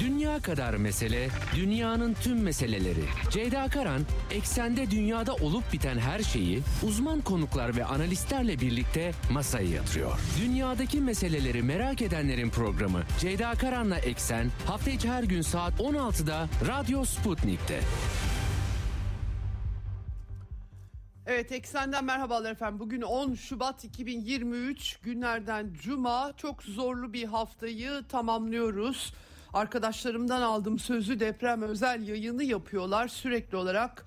Dünya kadar mesele, dünyanın tüm meseleleri. Ceyda Karan, eksende dünyada olup biten her şeyi uzman konuklar ve analistlerle birlikte masaya yatırıyor. Dünyadaki meseleleri merak edenlerin programı Ceyda Karan'la Eksen hafta içi her gün saat 16'da Radyo Sputnik'te. Evet Eksen'den merhabalar efendim. Bugün 10 Şubat 2023 günlerden Cuma. Çok zorlu bir haftayı tamamlıyoruz. Arkadaşlarımdan aldığım sözü deprem özel yayını yapıyorlar. Sürekli olarak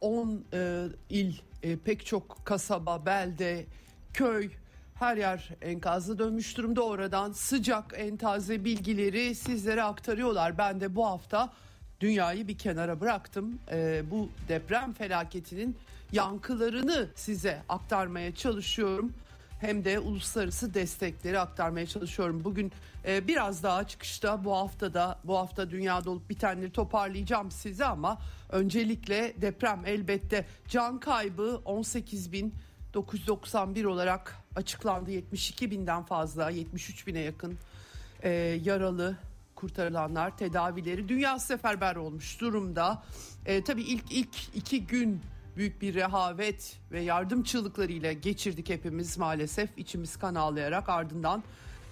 10 e, e, il, e, pek çok kasaba, belde, köy, her yer enkazı dönmüş durumda oradan sıcak en taze bilgileri sizlere aktarıyorlar. Ben de bu hafta dünyayı bir kenara bıraktım. Ee, bu deprem felaketinin yankılarını size aktarmaya çalışıyorum. Hem de uluslararası destekleri aktarmaya çalışıyorum. Bugün e, biraz daha çıkışta bu haftada bu hafta dünyada olup bitenleri toparlayacağım size ama öncelikle deprem elbette can kaybı 18 bin 991 olarak açıklandı 72 binden fazla 73 bine yakın e, yaralı kurtarılanlar tedavileri dünya seferber olmuş durumda. E, tabii ilk ilk iki gün büyük bir rehavet ve yardım çığlıklarıyla geçirdik hepimiz maalesef içimiz kan ağlayarak ardından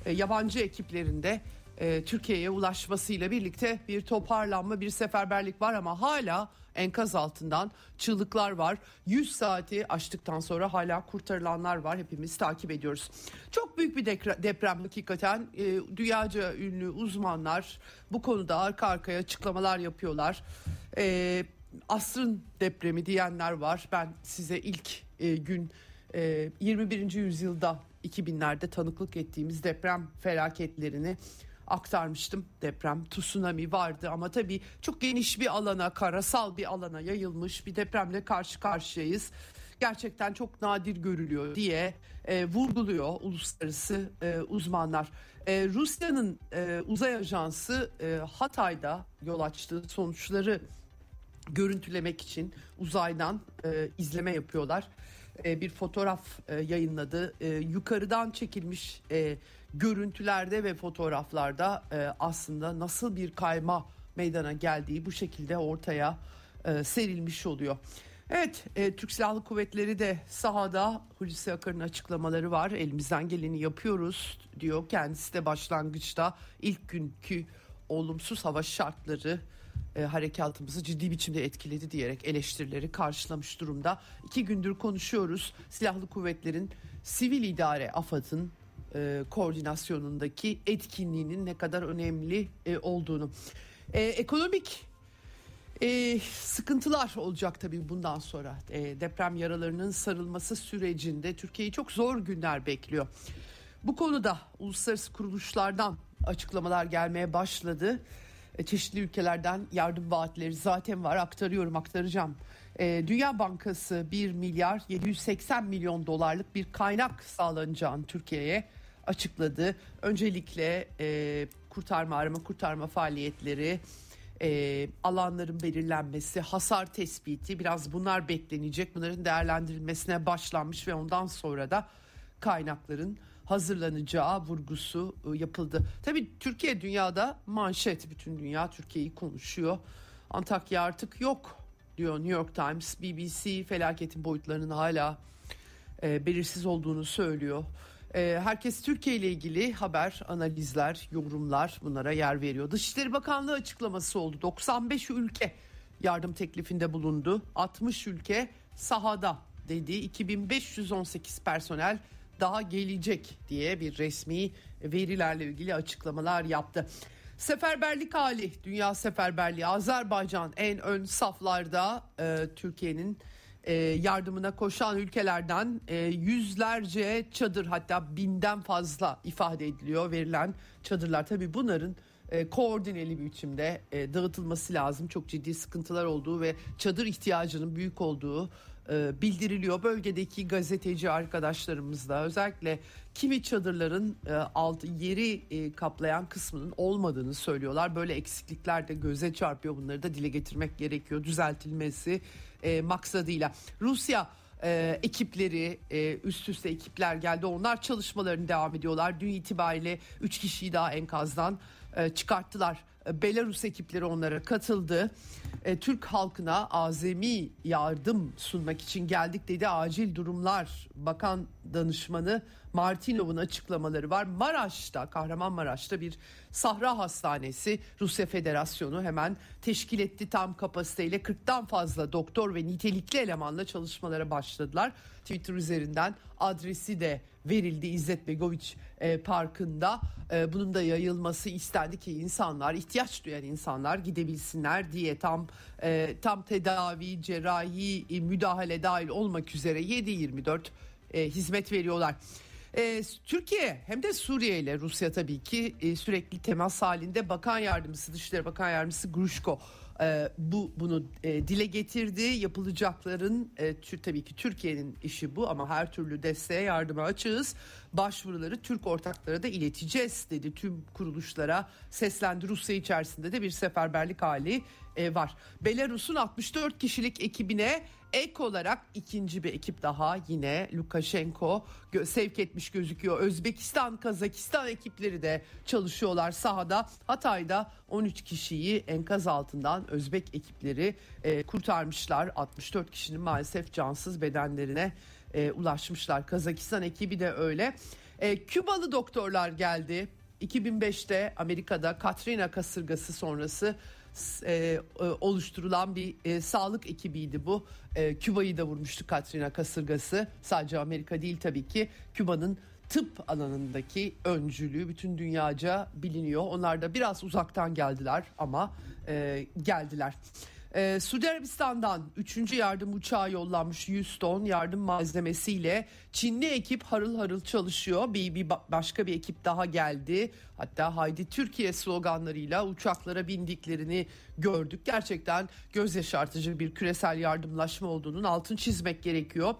e, yabancı ekiplerinde e, Türkiye'ye ulaşmasıyla birlikte bir toparlanma bir seferberlik var ama hala enkaz altından çığlıklar var. 100 saati aştıktan sonra hala kurtarılanlar var. Hepimiz takip ediyoruz. Çok büyük bir deprem hakikaten. E, dünyaca ünlü uzmanlar bu konuda arka arkaya açıklamalar yapıyorlar. E, asrın depremi diyenler var. Ben size ilk e, gün e, 21. yüzyılda 2000'lerde tanıklık ettiğimiz deprem felaketlerini aktarmıştım. Deprem, tsunami vardı ama tabii çok geniş bir alana, karasal bir alana yayılmış bir depremle karşı karşıyayız. Gerçekten çok nadir görülüyor diye e, vurguluyor uluslararası e, uzmanlar. E, Rusya'nın e, uzay ajansı e, Hatay'da yol açtığı sonuçları görüntülemek için uzaydan e, izleme yapıyorlar. E, bir fotoğraf e, yayınladı. E, yukarıdan çekilmiş e, görüntülerde ve fotoğraflarda e, aslında nasıl bir kayma meydana geldiği bu şekilde ortaya e, serilmiş oluyor. Evet, e, Türk Silahlı Kuvvetleri de sahada Hulusi Akar'ın açıklamaları var. Elimizden geleni yapıyoruz diyor. Kendisi de başlangıçta ilk günkü olumsuz hava şartları e, harekatımızı ciddi biçimde etkiledi diyerek eleştirileri karşılamış durumda. İki gündür konuşuyoruz. Silahlı kuvvetlerin sivil idare AFAD'ın e, koordinasyonundaki etkinliğinin ne kadar önemli e, olduğunu. E, ekonomik e, sıkıntılar olacak tabii bundan sonra. E, deprem yaralarının sarılması sürecinde Türkiye'yi çok zor günler bekliyor. Bu konuda uluslararası kuruluşlardan açıklamalar gelmeye başladı. E, çeşitli ülkelerden yardım vaatleri zaten var aktarıyorum aktaracağım. E, Dünya Bankası 1 milyar 780 milyon dolarlık bir kaynak sağlanacağını Türkiye'ye açıkladı. Öncelikle e, kurtarma arama kurtarma faaliyetleri alanların belirlenmesi, hasar tespiti biraz bunlar beklenecek. Bunların değerlendirilmesine başlanmış ve ondan sonra da kaynakların hazırlanacağı vurgusu e, yapıldı. Tabii Türkiye dünyada manşet bütün dünya Türkiye'yi konuşuyor. Antakya artık yok diyor New York Times. BBC felaketin boyutlarının hala e, belirsiz olduğunu söylüyor. E, herkes Türkiye ile ilgili haber, analizler, yorumlar bunlara yer veriyor. Dışişleri Bakanlığı açıklaması oldu. 95 ülke yardım teklifinde bulundu. 60 ülke sahada dedi. 2518 personel daha gelecek diye bir resmi verilerle ilgili açıklamalar yaptı. Seferberlik hali, dünya seferberliği, Azerbaycan en ön saflarda e, Türkiye'nin e, yardımına koşan ülkelerden e, yüzlerce çadır hatta binden fazla ifade ediliyor verilen çadırlar. Tabii bunların e, koordineli bir biçimde e, dağıtılması lazım. Çok ciddi sıkıntılar olduğu ve çadır ihtiyacının büyük olduğu e, bildiriliyor. Bölgedeki gazeteci arkadaşlarımızla özellikle kimi çadırların e, alt yeri e, kaplayan kısmının olmadığını söylüyorlar. Böyle eksiklikler de göze çarpıyor. Bunları da dile getirmek gerekiyor. Düzeltilmesi e, maksadıyla. Rusya e, ekipleri e, üst üste ekipler geldi. Onlar çalışmalarını devam ediyorlar. Dün itibariyle 3 kişiyi daha enkazdan e, çıkarttılar. Belarus ekipleri onlara katıldı. E, Türk halkına azami yardım sunmak için geldik dedi. Acil Durumlar Bakan Danışmanı Martinov'un açıklamaları var. Maraş'ta, Kahramanmaraş'ta bir Sahra Hastanesi Rusya Federasyonu hemen teşkil etti. Tam kapasiteyle 40'tan fazla doktor ve nitelikli elemanla çalışmalara başladılar. Twitter üzerinden adresi de verildi İzzet Begoviç e, Parkı'nda. E, bunun da yayılması istendi ki insanlar, ihtiyaç duyan insanlar gidebilsinler diye tam e, tam tedavi, cerrahi, e, müdahale dahil olmak üzere 7-24 e, hizmet veriyorlar. Ee, Türkiye hem de Suriye ile Rusya tabii ki e, sürekli temas halinde Bakan Yardımcısı Dışişleri Bakan Yardımcısı Gruşko e, bu bunu e, dile getirdi. Yapılacakların e, tabii ki Türkiye'nin işi bu ama her türlü desteğe yardıma açığız. Başvuruları Türk ortaklara da ileteceğiz dedi. Tüm kuruluşlara seslendi. Rusya içerisinde de bir seferberlik hali e, var. Belarus'un 64 kişilik ekibine ek olarak ikinci bir ekip daha yine Lukashenko sevk etmiş gözüküyor. Özbekistan, Kazakistan ekipleri de çalışıyorlar sahada. Hatay'da 13 kişiyi enkaz altından Özbek ekipleri e, kurtarmışlar. 64 kişinin maalesef cansız bedenlerine e, ulaşmışlar. Kazakistan ekibi de öyle. E, Kübalı doktorlar geldi. 2005'te Amerika'da Katrina kasırgası sonrası e, e, oluşturulan bir e, sağlık ekibiydi bu. E, Küba'yı da vurmuştu Katrina kasırgası. Sadece Amerika değil tabii ki. Küba'nın tıp alanındaki öncülüğü bütün dünyaca biliniyor. Onlar da biraz uzaktan geldiler ama e, geldiler. Ee, Suudi Arabistan'dan 3. yardım uçağı yollanmış 100 ton yardım malzemesiyle Çinli ekip harıl harıl çalışıyor. Bir, bir başka bir ekip daha geldi. Hatta Haydi Türkiye sloganlarıyla uçaklara bindiklerini gördük. Gerçekten göz yaşartıcı bir küresel yardımlaşma olduğunun altın çizmek gerekiyor.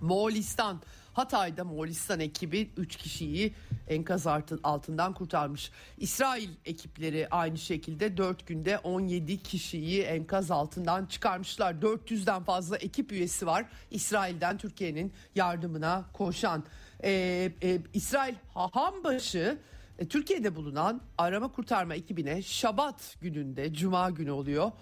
Moğolistan Hatay'da Moğolistan ekibi 3 kişiyi enkaz altından kurtarmış. İsrail ekipleri aynı şekilde 4 günde 17 kişiyi enkaz altından çıkarmışlar. 400'den fazla ekip üyesi var İsrail'den Türkiye'nin yardımına koşan. Ee, e, İsrail Hahambaşı e, Türkiye'de bulunan arama kurtarma ekibine Şabat gününde Cuma günü oluyor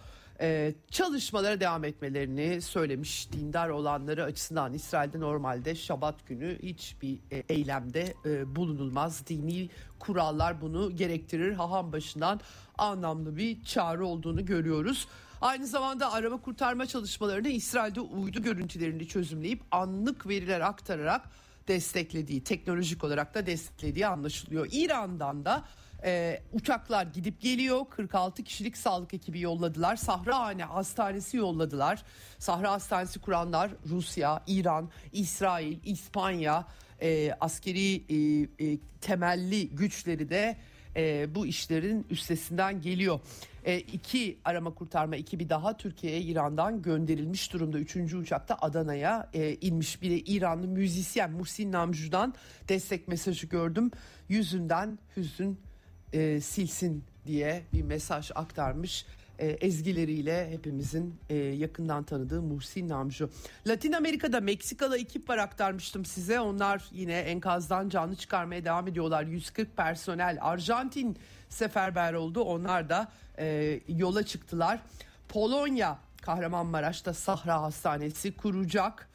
e, çalışmalara devam etmelerini söylemiş dindar olanları açısından İsrail'de normalde Şabat günü hiçbir e, eylemde e, bulunulmaz. Dini kurallar bunu gerektirir. Haham başından anlamlı bir çağrı olduğunu görüyoruz. Aynı zamanda araba kurtarma çalışmalarını İsrail'de uydu görüntülerini çözümleyip anlık veriler aktararak desteklediği, teknolojik olarak da desteklediği anlaşılıyor. İran'dan da ee, uçaklar gidip geliyor. 46 kişilik sağlık ekibi yolladılar. Sahrahane Hastanesi yolladılar. Sahra Hastanesi kuranlar Rusya, İran, İsrail, İspanya e, askeri e, e, temelli güçleri de e, bu işlerin üstesinden geliyor. E, iki arama kurtarma ekibi daha Türkiye'ye İran'dan gönderilmiş durumda. Üçüncü uçakta Adana'ya e, inmiş. Bir İranlı müzisyen Muhsin Namju'dan destek mesajı gördüm. Yüzünden hüzün e, silsin diye bir mesaj aktarmış. E, ezgileriyle hepimizin e, yakından tanıdığı Muhsin Namju. Latin Amerika'da Meksikalı ekip var aktarmıştım size. Onlar yine enkazdan canlı çıkarmaya devam ediyorlar. 140 personel Arjantin seferber oldu. Onlar da e, yola çıktılar. Polonya Kahramanmaraş'ta Sahra Hastanesi kuracak.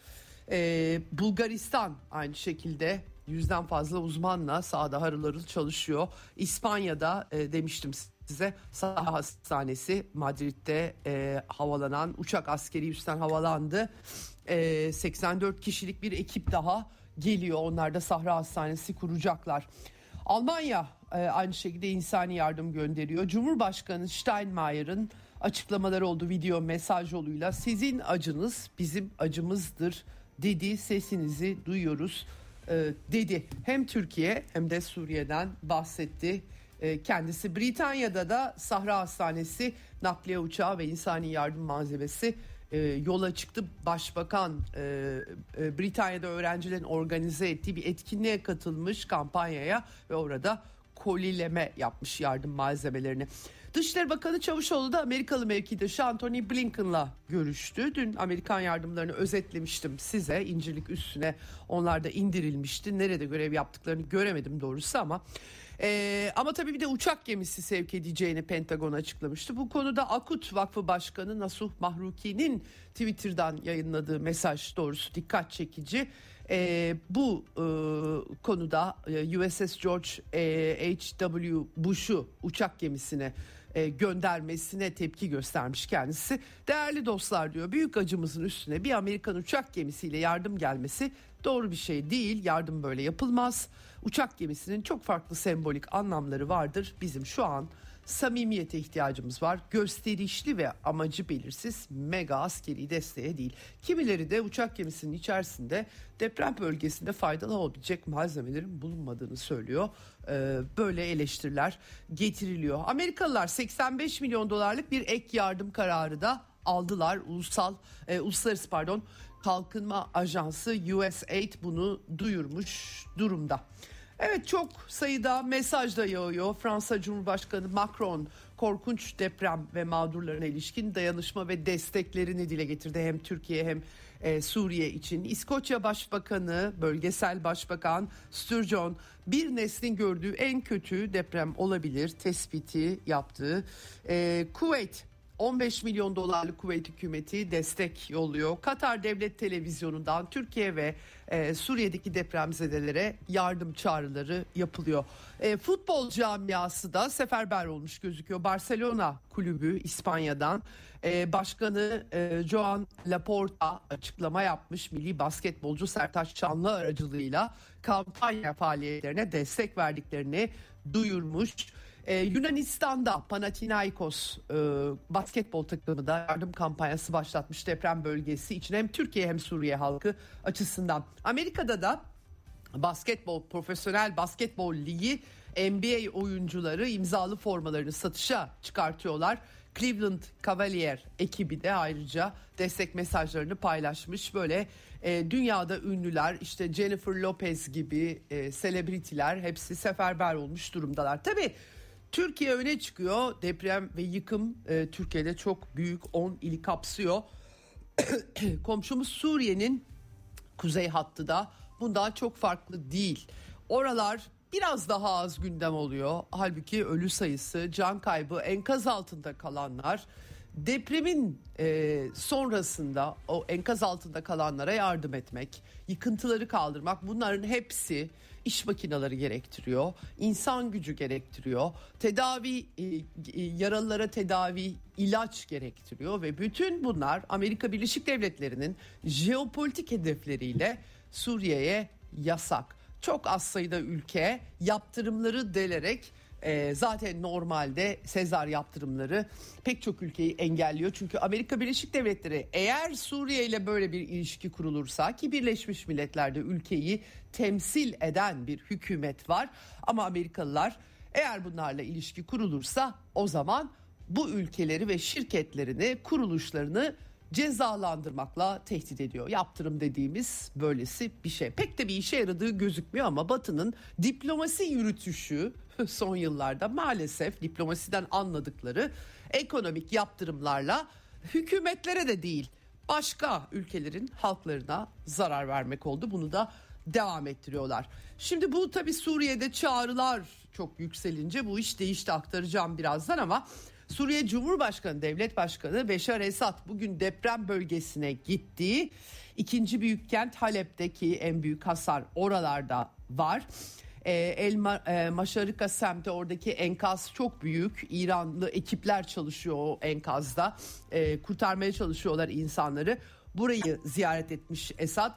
E, Bulgaristan aynı şekilde yüzden fazla uzmanla sahada harıl harıl çalışıyor. İspanya'da e, demiştim size saha hastanesi Madrid'de e, havalanan uçak askeri üstten havalandı. E, 84 kişilik bir ekip daha geliyor. Onlar da Sahra Hastanesi kuracaklar. Almanya e, aynı şekilde insani yardım gönderiyor. Cumhurbaşkanı Steinmeier'ın açıklamaları oldu video mesaj yoluyla. Sizin acınız bizim acımızdır dedi. Sesinizi duyuyoruz dedi. Hem Türkiye hem de Suriye'den bahsetti e, kendisi. Britanya'da da Sahra Hastanesi nakliye uçağı ve insani yardım malzemesi e, yola çıktı. Başbakan e, e, Britanya'da öğrencilerin organize ettiği bir etkinliğe katılmış kampanyaya ve orada kolileme yapmış yardım malzemelerini. Dışişleri Bakanı Çavuşoğlu da Amerikalı mevkidaşı Anthony Blinken'la görüştü. Dün Amerikan yardımlarını özetlemiştim size. İncirlik üstüne onlar da indirilmişti. Nerede görev yaptıklarını göremedim doğrusu ama ee, ama tabii bir de uçak gemisi sevk edeceğini Pentagon açıklamıştı. Bu konuda Akut Vakfı Başkanı Nasuh Mahruki'nin Twitter'dan yayınladığı mesaj doğrusu dikkat çekici. Ee, bu e, konuda e, USS George e, H.W. Bush'u uçak gemisine e, göndermesine tepki göstermiş kendisi. Değerli dostlar diyor büyük acımızın üstüne bir Amerikan uçak gemisiyle yardım gelmesi doğru bir şey değil. Yardım böyle yapılmaz. Uçak gemisinin çok farklı sembolik anlamları vardır. Bizim şu an samimiyete ihtiyacımız var. Gösterişli ve amacı belirsiz mega askeri desteğe değil. Kimileri de uçak gemisinin içerisinde deprem bölgesinde faydalı olabilecek malzemelerin bulunmadığını söylüyor. Ee, böyle eleştiriler getiriliyor. Amerikalılar 85 milyon dolarlık bir ek yardım kararı da aldılar. Ulusal e, uluslararası pardon Kalkınma Ajansı USAID bunu duyurmuş durumda. Evet çok sayıda mesaj da yağıyor. Fransa Cumhurbaşkanı Macron korkunç deprem ve mağdurlarına ilişkin dayanışma ve desteklerini dile getirdi. Hem Türkiye hem e, Suriye için. İskoçya Başbakanı, bölgesel başbakan Sturgeon bir neslin gördüğü en kötü deprem olabilir tespiti yaptı. E, Kuveyt 15 milyon dolarlık kuvvet hükümeti destek yolluyor. Katar Devlet Televizyonu'ndan Türkiye ve e, Suriye'deki depremzedelere yardım çağrıları yapılıyor. E, futbol camiası da seferber olmuş gözüküyor. Barcelona kulübü İspanya'dan e, başkanı e, Joan Laporta açıklama yapmış. Milli basketbolcu Sertaç Çanlı aracılığıyla kampanya faaliyetlerine destek verdiklerini duyurmuş. Ee, Yunanistan'da Panathinaikos e, basketbol takımı da yardım kampanyası başlatmış deprem bölgesi için hem Türkiye hem Suriye halkı açısından. Amerika'da da basketbol profesyonel basketbol ligi NBA oyuncuları imzalı formalarını satışa çıkartıyorlar. Cleveland Cavalier ekibi de ayrıca destek mesajlarını paylaşmış. Böyle e, dünyada ünlüler işte Jennifer Lopez gibi e, selebritiler hepsi seferber olmuş durumdalar. Tabii Türkiye öne çıkıyor. Deprem ve yıkım e, Türkiye'de çok büyük 10 ili kapsıyor. Komşumuz Suriye'nin kuzey hattı da bundan çok farklı değil. Oralar biraz daha az gündem oluyor. Halbuki ölü sayısı, can kaybı, enkaz altında kalanlar depremin e, sonrasında o enkaz altında kalanlara yardım etmek, yıkıntıları kaldırmak bunların hepsi iş makineleri gerektiriyor, insan gücü gerektiriyor, tedavi e, e, yaralılara tedavi, ilaç gerektiriyor ve bütün bunlar Amerika Birleşik Devletleri'nin jeopolitik hedefleriyle Suriye'ye yasak. Çok az sayıda ülke yaptırımları delerek e, zaten normalde Sezar yaptırımları pek çok ülkeyi engelliyor. Çünkü Amerika Birleşik Devletleri eğer Suriye ile böyle bir ilişki kurulursa ki Birleşmiş Milletler'de ülkeyi temsil eden bir hükümet var. Ama Amerikalılar eğer bunlarla ilişki kurulursa o zaman bu ülkeleri ve şirketlerini, kuruluşlarını cezalandırmakla tehdit ediyor. Yaptırım dediğimiz böylesi bir şey. Pek de bir işe yaradığı gözükmüyor ama Batı'nın diplomasi yürütüşü son yıllarda maalesef diplomasiden anladıkları ekonomik yaptırımlarla hükümetlere de değil başka ülkelerin halklarına zarar vermek oldu. Bunu da devam ettiriyorlar. Şimdi bu tabi Suriye'de çağrılar çok yükselince bu iş değişti aktaracağım birazdan ama Suriye Cumhurbaşkanı, Devlet Başkanı Beşar Esad bugün deprem bölgesine gitti. İkinci büyük kent Halep'teki en büyük hasar oralarda var. E, El Maşarika semti oradaki enkaz çok büyük. İranlı ekipler çalışıyor o enkazda. E, kurtarmaya çalışıyorlar insanları. Burayı ziyaret etmiş Esad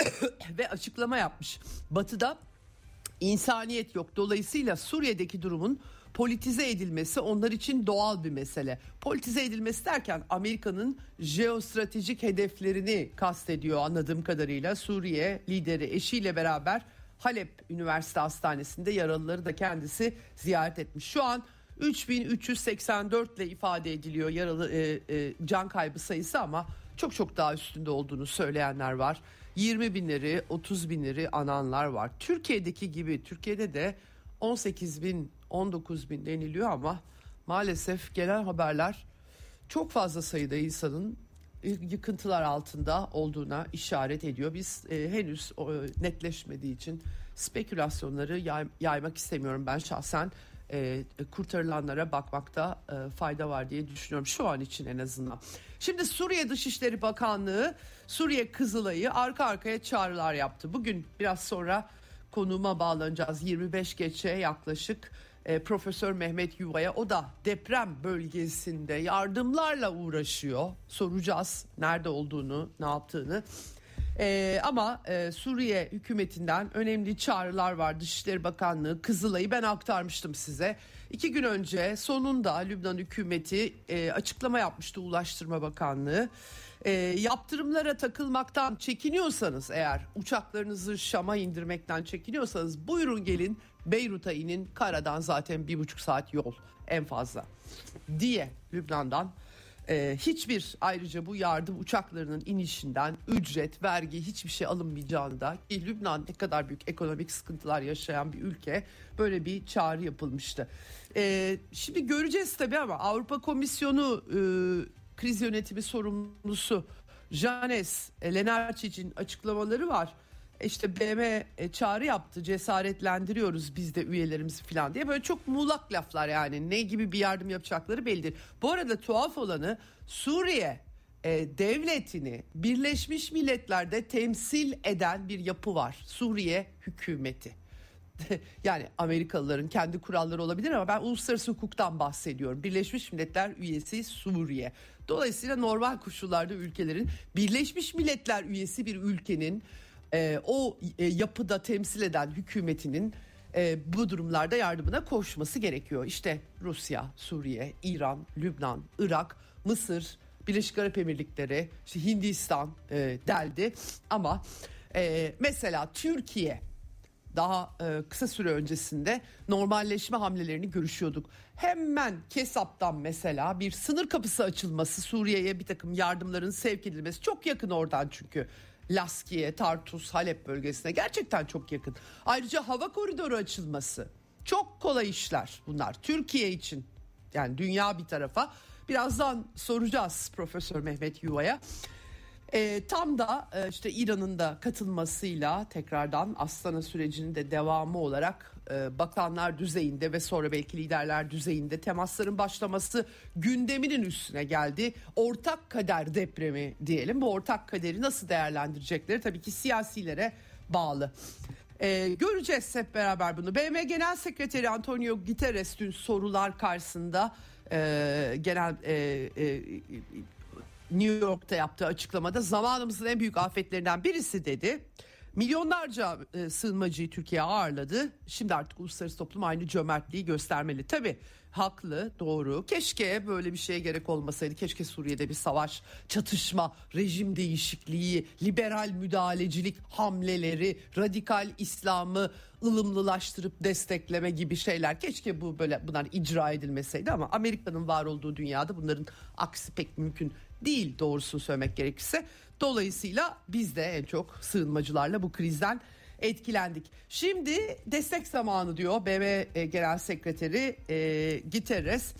ve açıklama yapmış. Batı'da insaniyet yok. Dolayısıyla Suriye'deki durumun politize edilmesi onlar için doğal bir mesele. Politize edilmesi derken Amerika'nın jeostratejik hedeflerini kastediyor anladığım kadarıyla. Suriye lideri eşiyle beraber Halep Üniversite Hastanesi'nde yaralıları da kendisi ziyaret etmiş. Şu an 3384 ile ifade ediliyor yaralı e, e, can kaybı sayısı ama çok çok daha üstünde olduğunu söyleyenler var. 20 binleri 30 binleri ananlar var. Türkiye'deki gibi Türkiye'de de 18 bin 19 bin deniliyor ama maalesef gelen haberler çok fazla sayıda insanın yıkıntılar altında olduğuna işaret ediyor. Biz e, henüz e, netleşmediği için spekülasyonları yay, yaymak istemiyorum ben şahsen e, kurtarılanlara bakmakta e, fayda var diye düşünüyorum şu an için en azından. Şimdi Suriye Dışişleri Bakanlığı Suriye Kızılay'ı arka arkaya çağrılar yaptı. Bugün biraz sonra konuma bağlanacağız 25 geçe yaklaşık e, Profesör Mehmet Yuva'ya o da deprem bölgesinde yardımlarla uğraşıyor. Soracağız nerede olduğunu, ne yaptığını. Ee, ama e, Suriye hükümetinden önemli çağrılar var. Dışişleri Bakanlığı Kızılay'ı ben aktarmıştım size. İki gün önce sonunda Lübnan hükümeti e, açıklama yapmıştı Ulaştırma Bakanlığı. E, yaptırımlara takılmaktan çekiniyorsanız eğer uçaklarınızı Şam'a indirmekten çekiniyorsanız buyurun gelin Beyrut'a inin karadan zaten bir buçuk saat yol en fazla diye Lübnan'dan ee, hiçbir ayrıca bu yardım uçaklarının inişinden ücret, vergi hiçbir şey alınmayacağını da ki Lübnan ne kadar büyük ekonomik sıkıntılar yaşayan bir ülke böyle bir çağrı yapılmıştı. Ee, şimdi göreceğiz tabii ama Avrupa Komisyonu e, kriz yönetimi sorumlusu Janes Lenarcic'in açıklamaları var işte BM e, çağrı yaptı cesaretlendiriyoruz biz de üyelerimizi falan diye böyle çok muğlak laflar yani ne gibi bir yardım yapacakları bellidir. Bu arada tuhaf olanı Suriye e, devletini Birleşmiş Milletler'de temsil eden bir yapı var. Suriye hükümeti. yani Amerikalıların kendi kuralları olabilir ama ben uluslararası hukuktan bahsediyorum. Birleşmiş Milletler üyesi Suriye. Dolayısıyla normal koşullarda ülkelerin Birleşmiş Milletler üyesi bir ülkenin e, o e, yapıda temsil eden hükümetinin e, bu durumlarda yardımına koşması gerekiyor. İşte Rusya, Suriye, İran, Lübnan, Irak, Mısır, Birleşik Arap Emirlikleri, işte Hindistan e, deldi. Ama e, mesela Türkiye daha e, kısa süre öncesinde normalleşme hamlelerini görüşüyorduk. Hemen Kesap'tan mesela bir sınır kapısı açılması Suriye'ye bir takım yardımların sevk edilmesi çok yakın oradan çünkü Laskiye, Tartus, Halep bölgesine gerçekten çok yakın. Ayrıca hava koridoru açılması çok kolay işler bunlar. Türkiye için yani dünya bir tarafa birazdan soracağız Profesör Mehmet Yuva'ya. E, tam da e, işte İran'ın da katılmasıyla tekrardan Astana sürecinin de devamı olarak e, bakanlar düzeyinde ve sonra belki liderler düzeyinde temasların başlaması gündeminin üstüne geldi. Ortak kader depremi diyelim. Bu ortak kaderi nasıl değerlendirecekleri tabii ki siyasilere bağlı. Ee, göreceğiz hep beraber bunu. BM Genel Sekreteri Antonio Guterres dün sorular karşısında e, genel e, e, New York'ta yaptığı açıklamada zamanımızın en büyük afetlerinden birisi dedi. Milyonlarca e, sığınmacıyı Türkiye ağırladı. Şimdi artık uluslararası toplum aynı cömertliği göstermeli. Tabii haklı, doğru. Keşke böyle bir şeye gerek olmasaydı. Keşke Suriye'de bir savaş, çatışma, rejim değişikliği, liberal müdahalecilik hamleleri, radikal İslam'ı ılımlılaştırıp destekleme gibi şeyler. Keşke bu böyle bunlar icra edilmeseydi ama Amerika'nın var olduğu dünyada bunların aksi pek mümkün değil doğrusunu söylemek gerekirse. Dolayısıyla biz de en çok sığınmacılarla bu krizden etkilendik. Şimdi destek zamanı diyor BM e, Genel Sekreteri e, Guterres.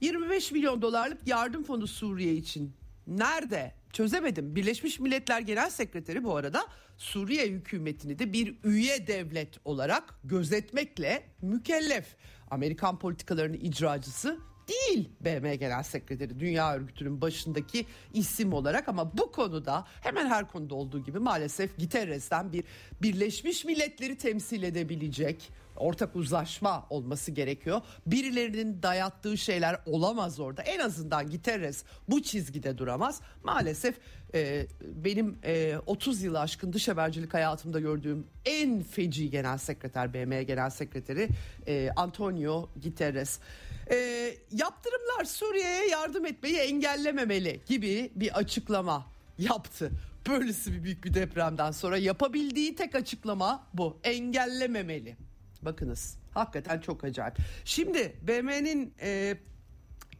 25 milyon dolarlık yardım fonu Suriye için. Nerede? Çözemedim. Birleşmiş Milletler Genel Sekreteri bu arada Suriye hükümetini de bir üye devlet olarak gözetmekle mükellef. Amerikan politikalarının icracısı değil BM Genel Sekreteri Dünya Örgütü'nün başındaki isim olarak. Ama bu konuda hemen her konuda olduğu gibi maalesef Guterres'ten bir Birleşmiş Milletleri temsil edebilecek ortak uzlaşma olması gerekiyor. Birilerinin dayattığı şeyler olamaz orada. En azından Guterres bu çizgide duramaz. Maalesef e, benim e, 30 yıl aşkın dış habercilik hayatımda gördüğüm en feci genel sekreter BM genel sekreteri e, Antonio Guterres. E, yaptırımlar Suriye'ye yardım etmeyi engellememeli gibi bir açıklama yaptı. Böylesi bir büyük bir depremden sonra yapabildiği tek açıklama bu. Engellememeli. Bakınız hakikaten çok acayip. Şimdi BM'nin e,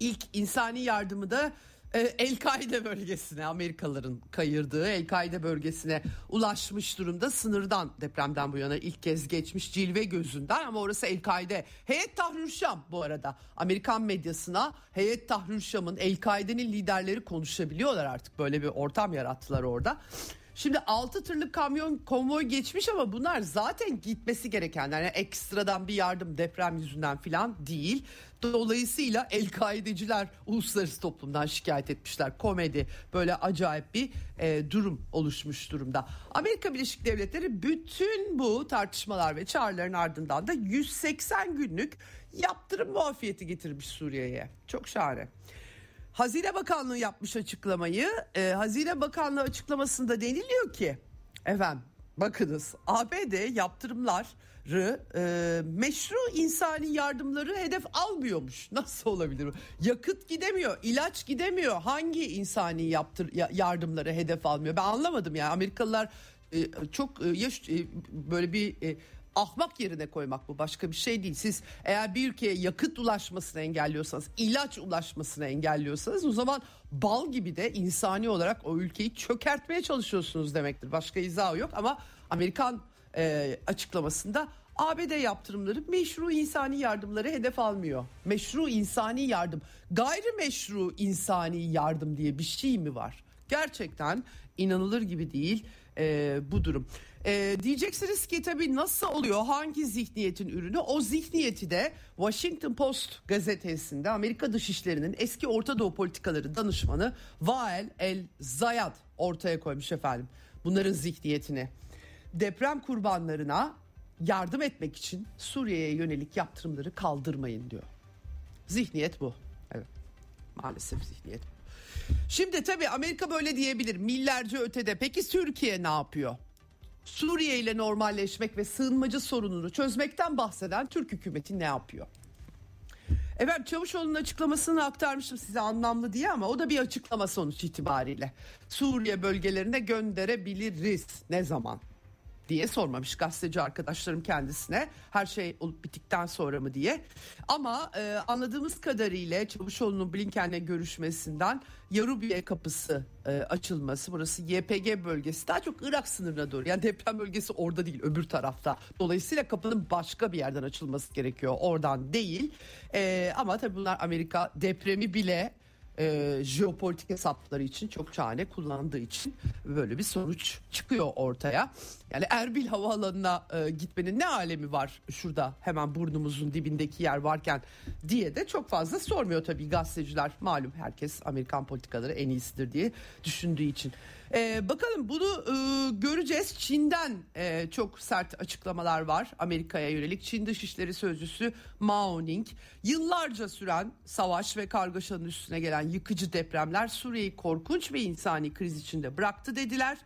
ilk insani yardımı da e, El-Kaide bölgesine Amerikalıların kayırdığı El-Kaide bölgesine ulaşmış durumda. Sınırdan depremden bu yana ilk kez geçmiş cilve gözünden ama orası El-Kaide. Heyet Tahrir bu arada Amerikan medyasına Heyet Tahrir Şam'ın El-Kaide'nin liderleri konuşabiliyorlar artık böyle bir ortam yarattılar orada. Şimdi 6 tırlık kamyon konvoy geçmiş ama bunlar zaten gitmesi gerekenler. Yani ekstradan bir yardım deprem yüzünden falan değil. Dolayısıyla El-Kaideciler uluslararası toplumdan şikayet etmişler. Komedi böyle acayip bir e, durum oluşmuş durumda. Amerika Birleşik Devletleri bütün bu tartışmalar ve çağrıların ardından da 180 günlük yaptırım muafiyeti getirmiş Suriye'ye. Çok şahane. Hazine Bakanlığı yapmış açıklamayı. E, Hazine Bakanlığı açıklamasında deniliyor ki efendim bakınız ABD yaptırımları e, meşru insani yardımları hedef almıyormuş. Nasıl olabilir? Yakıt gidemiyor, ilaç gidemiyor. Hangi insani yaptır yardımları hedef almıyor? Ben anlamadım ya. Yani. Amerikalılar e, çok e, e, böyle bir e, ahmak yerine koymak bu başka bir şey değil. Siz eğer bir ülkeye yakıt ulaşmasını engelliyorsanız, ilaç ulaşmasını engelliyorsanız o zaman bal gibi de insani olarak o ülkeyi çökertmeye çalışıyorsunuz demektir. Başka izahı yok ama Amerikan e, açıklamasında ABD yaptırımları meşru insani yardımları hedef almıyor. Meşru insani yardım, gayrimeşru insani yardım diye bir şey mi var? Gerçekten inanılır gibi değil e, bu durum. E, diyeceksiniz ki tabii nasıl oluyor hangi zihniyetin ürünü o zihniyeti de Washington Post gazetesinde Amerika Dışişleri'nin eski Orta Doğu politikaları danışmanı Vael El Zayat ortaya koymuş efendim bunların zihniyetini. Deprem kurbanlarına yardım etmek için Suriye'ye yönelik yaptırımları kaldırmayın diyor. Zihniyet bu. Evet. Maalesef zihniyet. Şimdi tabii Amerika böyle diyebilir. Millerce ötede. Peki Türkiye ne yapıyor? Suriye ile normalleşmek ve sığınmacı sorununu çözmekten bahseden Türk hükümeti ne yapıyor? Evet Çavuşoğlu'nun açıklamasını aktarmıştım size anlamlı diye ama o da bir açıklama sonuç itibariyle. Suriye bölgelerine gönderebiliriz. Ne zaman? Diye sormamış gazeteci arkadaşlarım kendisine her şey olup bittikten sonra mı diye. Ama e, anladığımız kadarıyla Çavuşoğlu'nun Blinken'le görüşmesinden Yarubiye kapısı e, açılması burası YPG bölgesi daha çok Irak sınırına doğru yani deprem bölgesi orada değil öbür tarafta. Dolayısıyla kapının başka bir yerden açılması gerekiyor oradan değil. E, ama tabii bunlar Amerika depremi bile e, jeopolitik hesapları için çok çare kullandığı için böyle bir sonuç çıkıyor ortaya. Yani Erbil Havaalanı'na e, gitmenin ne alemi var şurada hemen burnumuzun dibindeki yer varken diye de çok fazla sormuyor tabii gazeteciler. Malum herkes Amerikan politikaları en iyisidir diye düşündüğü için. Ee, bakalım bunu e, göreceğiz. Çin'den e, çok sert açıklamalar var Amerika'ya yönelik. Çin Dışişleri Sözcüsü Mao Ning yıllarca süren savaş ve kargaşanın üstüne gelen yıkıcı depremler Suriye'yi korkunç ve insani kriz içinde bıraktı dediler.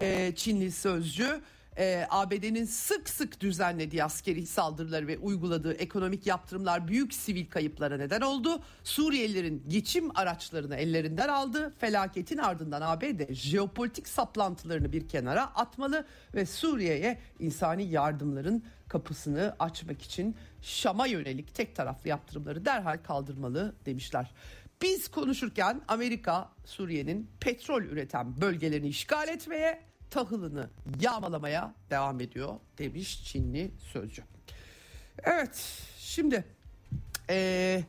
E, Çinli sözcü e, ABD'nin sık sık düzenlediği askeri saldırıları ve uyguladığı ekonomik yaptırımlar büyük sivil kayıplara neden oldu. Suriyelilerin geçim araçlarını ellerinden aldı. Felaketin ardından ABD jeopolitik saplantılarını bir kenara atmalı ve Suriye'ye insani yardımların kapısını açmak için Şam'a yönelik tek taraflı yaptırımları derhal kaldırmalı demişler. Biz konuşurken Amerika Suriye'nin petrol üreten bölgelerini işgal etmeye tahılını yağmalamaya devam ediyor demiş Çinli sözcü. Evet şimdi ee,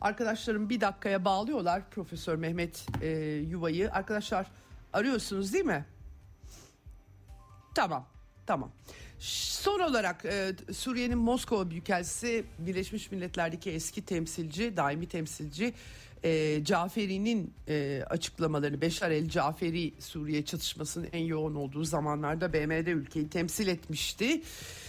arkadaşlarım bir dakikaya bağlıyorlar Profesör Mehmet e, Yuva'yı. Arkadaşlar arıyorsunuz değil mi? Tamam tamam. Son olarak e, Suriye'nin Moskova Büyükelçisi Birleşmiş Milletler'deki eski temsilci, daimi temsilci e, Caferi'nin e, açıklamalarını Beşar el Caferi Suriye çatışmasının en yoğun olduğu zamanlarda BM'de ülkeyi temsil etmişti.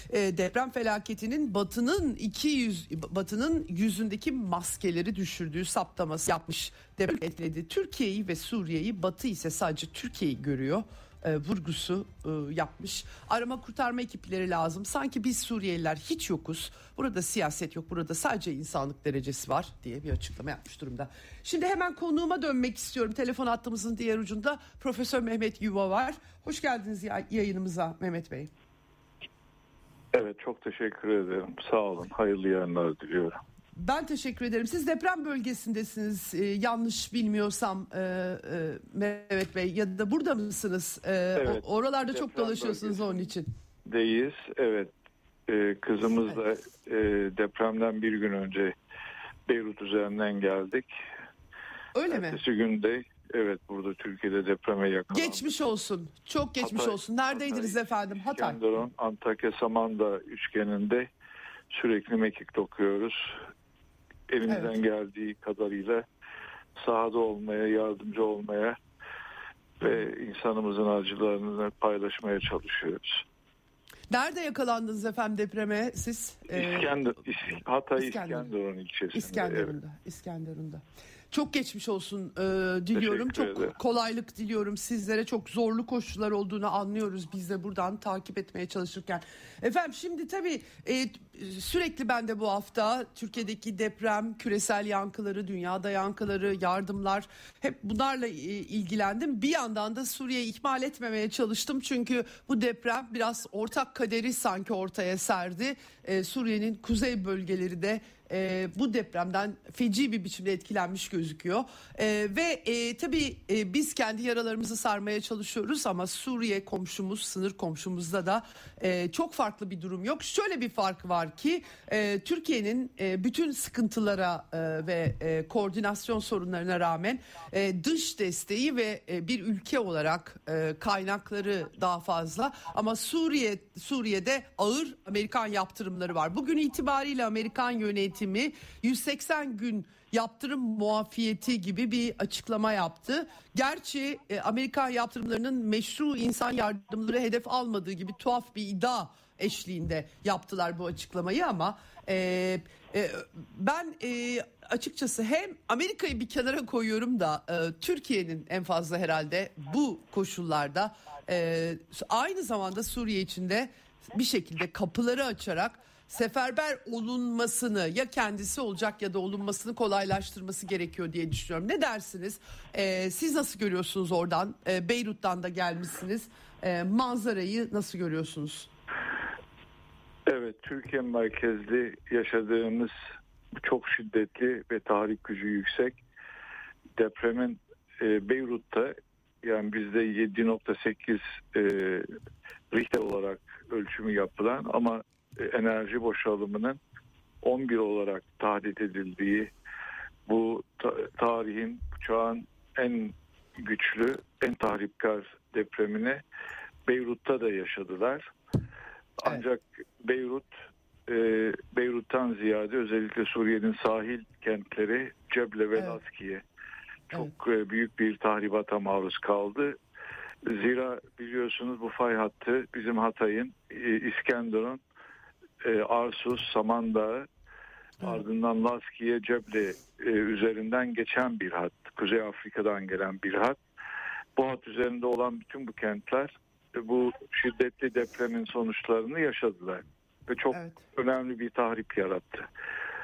E, deprem felaketinin Batı'nın 200 Batı'nın yüzündeki maskeleri düşürdüğü saptaması yapmış. Deprem etkiledi Türkiye'yi ve Suriye'yi. Batı ise sadece Türkiye'yi görüyor e, vurgusu e, yapmış. Arama kurtarma ekipleri lazım. Sanki biz Suriyeliler hiç yokuz. Burada siyaset yok. Burada sadece insanlık derecesi var diye bir açıklama yapmış durumda. Şimdi hemen konuğuma dönmek istiyorum. Telefon hattımızın diğer ucunda Profesör Mehmet Yuva var. Hoş geldiniz yayınımıza Mehmet Bey. Evet çok teşekkür ederim. Sağ olun. Hayırlı yayınlar diliyorum. Ben teşekkür ederim. Siz deprem bölgesindesiniz ee, yanlış bilmiyorsam e, e, Mehmet Bey ya da burada mısınız? Ee, Evet, o- oralarda çok dolaşıyorsunuz onun için. Deyiz. Evet. Ee, kızımız da e, depremden bir gün önce Beyrut üzerinden geldik. Öyle mi? Ertesi günde evet burada Türkiye'de depreme yakalandık. Geçmiş olsun. Çok geçmiş Hatay- olsun. Neredeydiniz Hatay, efendim? Hatay. İskenderun, Antakya Samandağ üçgeninde sürekli mekik dokuyoruz. Elimizden Evet. geldiği kadarıyla sahada olmaya, yardımcı olmaya ve insanımızın acılarını paylaşmaya çalışıyoruz. Nerede yakalandınız efendim depreme siz? Ee, İskender, İs- Hatay İskenderun. İskenderun ilçesinde. evet. İskenderun'da. Çok geçmiş olsun e, diliyorum. Teşekkür Çok ederim. kolaylık diliyorum sizlere. Çok zorlu koşullar olduğunu anlıyoruz biz de buradan takip etmeye çalışırken. Efendim şimdi tabii e, sürekli ben de bu hafta Türkiye'deki deprem, küresel yankıları, dünyada yankıları, yardımlar hep bunlarla e, ilgilendim. Bir yandan da Suriye'yi ihmal etmemeye çalıştım. Çünkü bu deprem biraz ortak kaderi sanki ortaya serdi. E, Suriye'nin kuzey bölgeleri de e, bu depremden feci bir biçimde etkilenmiş gözüküyor. E, ve e, tabii e, biz kendi yaralarımızı sarmaya çalışıyoruz ama Suriye komşumuz, sınır komşumuzda da e, çok farklı bir durum yok. Şöyle bir fark var ki e, Türkiye'nin e, bütün sıkıntılara e, ve e, koordinasyon sorunlarına rağmen e, dış desteği ve e, bir ülke olarak e, kaynakları daha fazla ama Suriye Suriye'de ağır Amerikan yaptırımları var. Bugün itibariyle Amerikan yönetimi 180 gün yaptırım muafiyeti gibi bir açıklama yaptı. Gerçi e, Amerikan yaptırımlarının meşru insan yardımları hedef almadığı gibi tuhaf bir iddia eşliğinde yaptılar bu açıklamayı ama e, e, ben e, açıkçası hem Amerika'yı bir kenara koyuyorum da e, Türkiye'nin en fazla herhalde bu koşullarda e, aynı zamanda Suriye içinde bir şekilde kapıları açarak seferber olunmasını ya kendisi olacak ya da olunmasını kolaylaştırması gerekiyor diye düşünüyorum. Ne dersiniz? Ee, siz nasıl görüyorsunuz oradan? Ee, Beyrut'tan da gelmişsiniz. Ee, manzarayı nasıl görüyorsunuz? Evet, Türkiye merkezli yaşadığımız çok şiddetli ve tahrik gücü yüksek depremin e, Beyrut'ta yani bizde 7.8 e, Richter olarak ölçümü yapılan ama enerji boşalımının 11 olarak tahdit edildiği bu ta- tarihin çağın en güçlü, en tahripkar depremini Beyrut'ta da yaşadılar. Ancak Beyrut e, Beyrut'tan ziyade özellikle Suriye'nin sahil kentleri Ceble ve Evet. Laskiye çok e, büyük bir tahribata maruz kaldı. Zira biliyorsunuz bu fay hattı bizim Hatay'ın e, İskenderun, e, Arsus, Samandağ ardından Laskiye, Ceble e, üzerinden geçen bir hat. Kuzey Afrika'dan gelen bir hat. Bu hat üzerinde olan bütün bu kentler e, bu şiddetli depremin sonuçlarını yaşadılar. Ve çok Evet. önemli bir tahrip yarattı.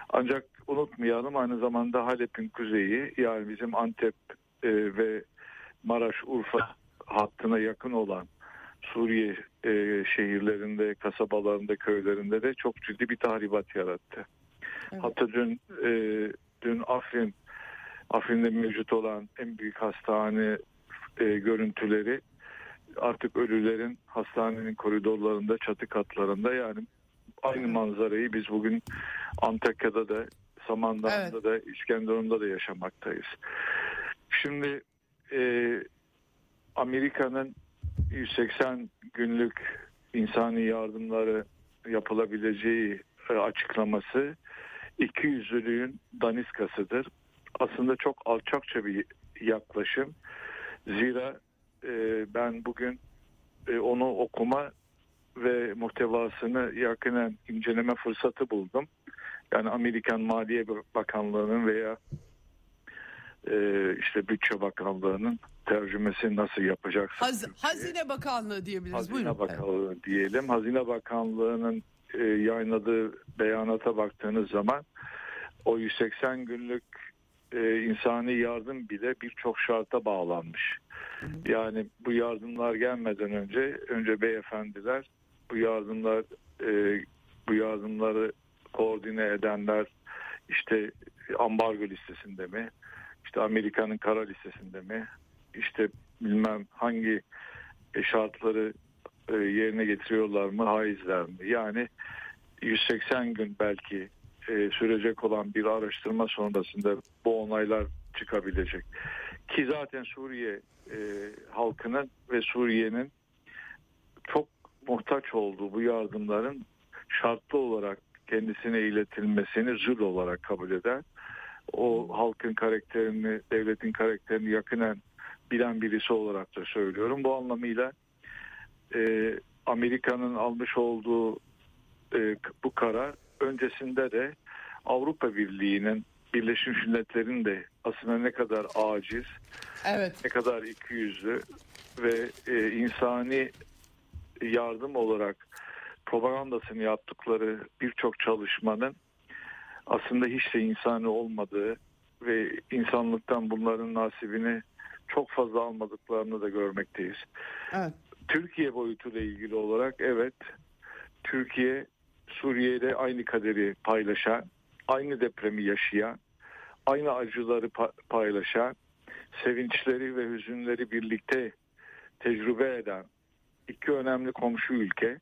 Ancak unutmayalım aynı zamanda Halep'in kuzeyi yani bizim Antep e, ve Maraş Urfa hattına yakın olan Suriye e, şehirlerinde, kasabalarında, köylerinde de çok ciddi bir tahribat yarattı. Evet. Hatta dün e, dün Afrin Afrin'de mevcut olan en büyük hastane e, görüntüleri artık ölülerin hastanenin koridorlarında, çatı katlarında yani aynı manzarayı biz bugün Antakya'da da, Samandağ'da Evet. da, İskenderun'da da yaşamaktayız. Şimdi e, Amerika'nın 180 günlük insani yardımları yapılabileceği e, açıklaması iki yüzlülüğün daniskasıdır. Aslında çok alçakça bir yaklaşım. Zira e, ben bugün e, onu okuma ve muhtevasını yakinen inceleme fırsatı buldum. Yani Amerikan Maliye Bakanlığı'nın veya işte Bütçe Bakanlığı'nın tercümesi nasıl yapacaksın? Haz- Hazine Bakanlığı diyebiliriz. Hazine Buyurun. Bakanlığı diyelim. Hazine Bakanlığı'nın e, yayınladığı beyanata baktığınız zaman o 180 günlük e, insani yardım bile birçok şarta bağlanmış. Yani bu yardımlar gelmeden önce önce beyefendiler bu yardımlar e, bu yardımları koordine edenler işte ambargo listesinde mi? İşte Amerika'nın kara listesinde mi? İşte bilmem hangi şartları e, yerine getiriyorlar mı? Haizler mi? Yani 180 gün belki e, sürecek olan bir araştırma sonrasında bu onaylar çıkabilecek. Ki zaten Suriye e, halkının ve Suriye'nin çok muhtaç olduğu bu yardımların şartlı olarak kendisine iletilmesini zül olarak kabul eder. O halkın karakterini, devletin karakterini yakinen bilen birisi olarak da söylüyorum. Bu anlamıyla e, Amerika'nın almış olduğu e, bu karar öncesinde de Avrupa Birliği'nin Birleşmiş Milletler'in de aslında ne kadar aciz, evet. ne kadar ikiyüzlü ve e, insani yardım olarak propagandasını yaptıkları birçok çalışmanın aslında hiç de insani olmadığı ve insanlıktan bunların nasibini çok fazla almadıklarını da görmekteyiz. Evet. Türkiye boyutuyla ilgili olarak evet Türkiye Suriye'de aynı kaderi paylaşan, aynı depremi yaşayan, aynı acıları paylaşan, sevinçleri ve hüzünleri birlikte tecrübe eden iki önemli komşu ülke.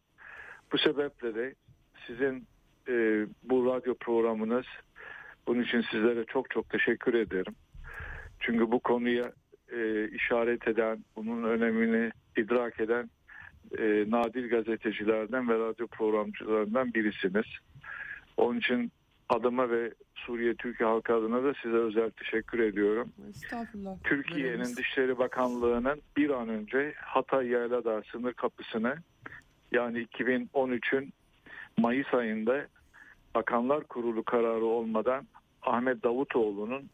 Bu sebeple de sizin e, bu radyo programınız bunun için sizlere çok çok teşekkür ederim. Çünkü bu konuya e, işaret eden, bunun önemini idrak eden e, nadir gazetecilerden ve radyo programcılarından birisiniz. Onun için adıma ve Suriye Türkiye halkı adına da size özel teşekkür ediyorum. Estağfurullah. Türkiye'nin Dışişleri Bakanlığı'nın bir an önce Hatay Yayladağ sınır kapısını yani 2013'ün Mayıs ayında Bakanlar Kurulu kararı olmadan Ahmet Davutoğlu'nun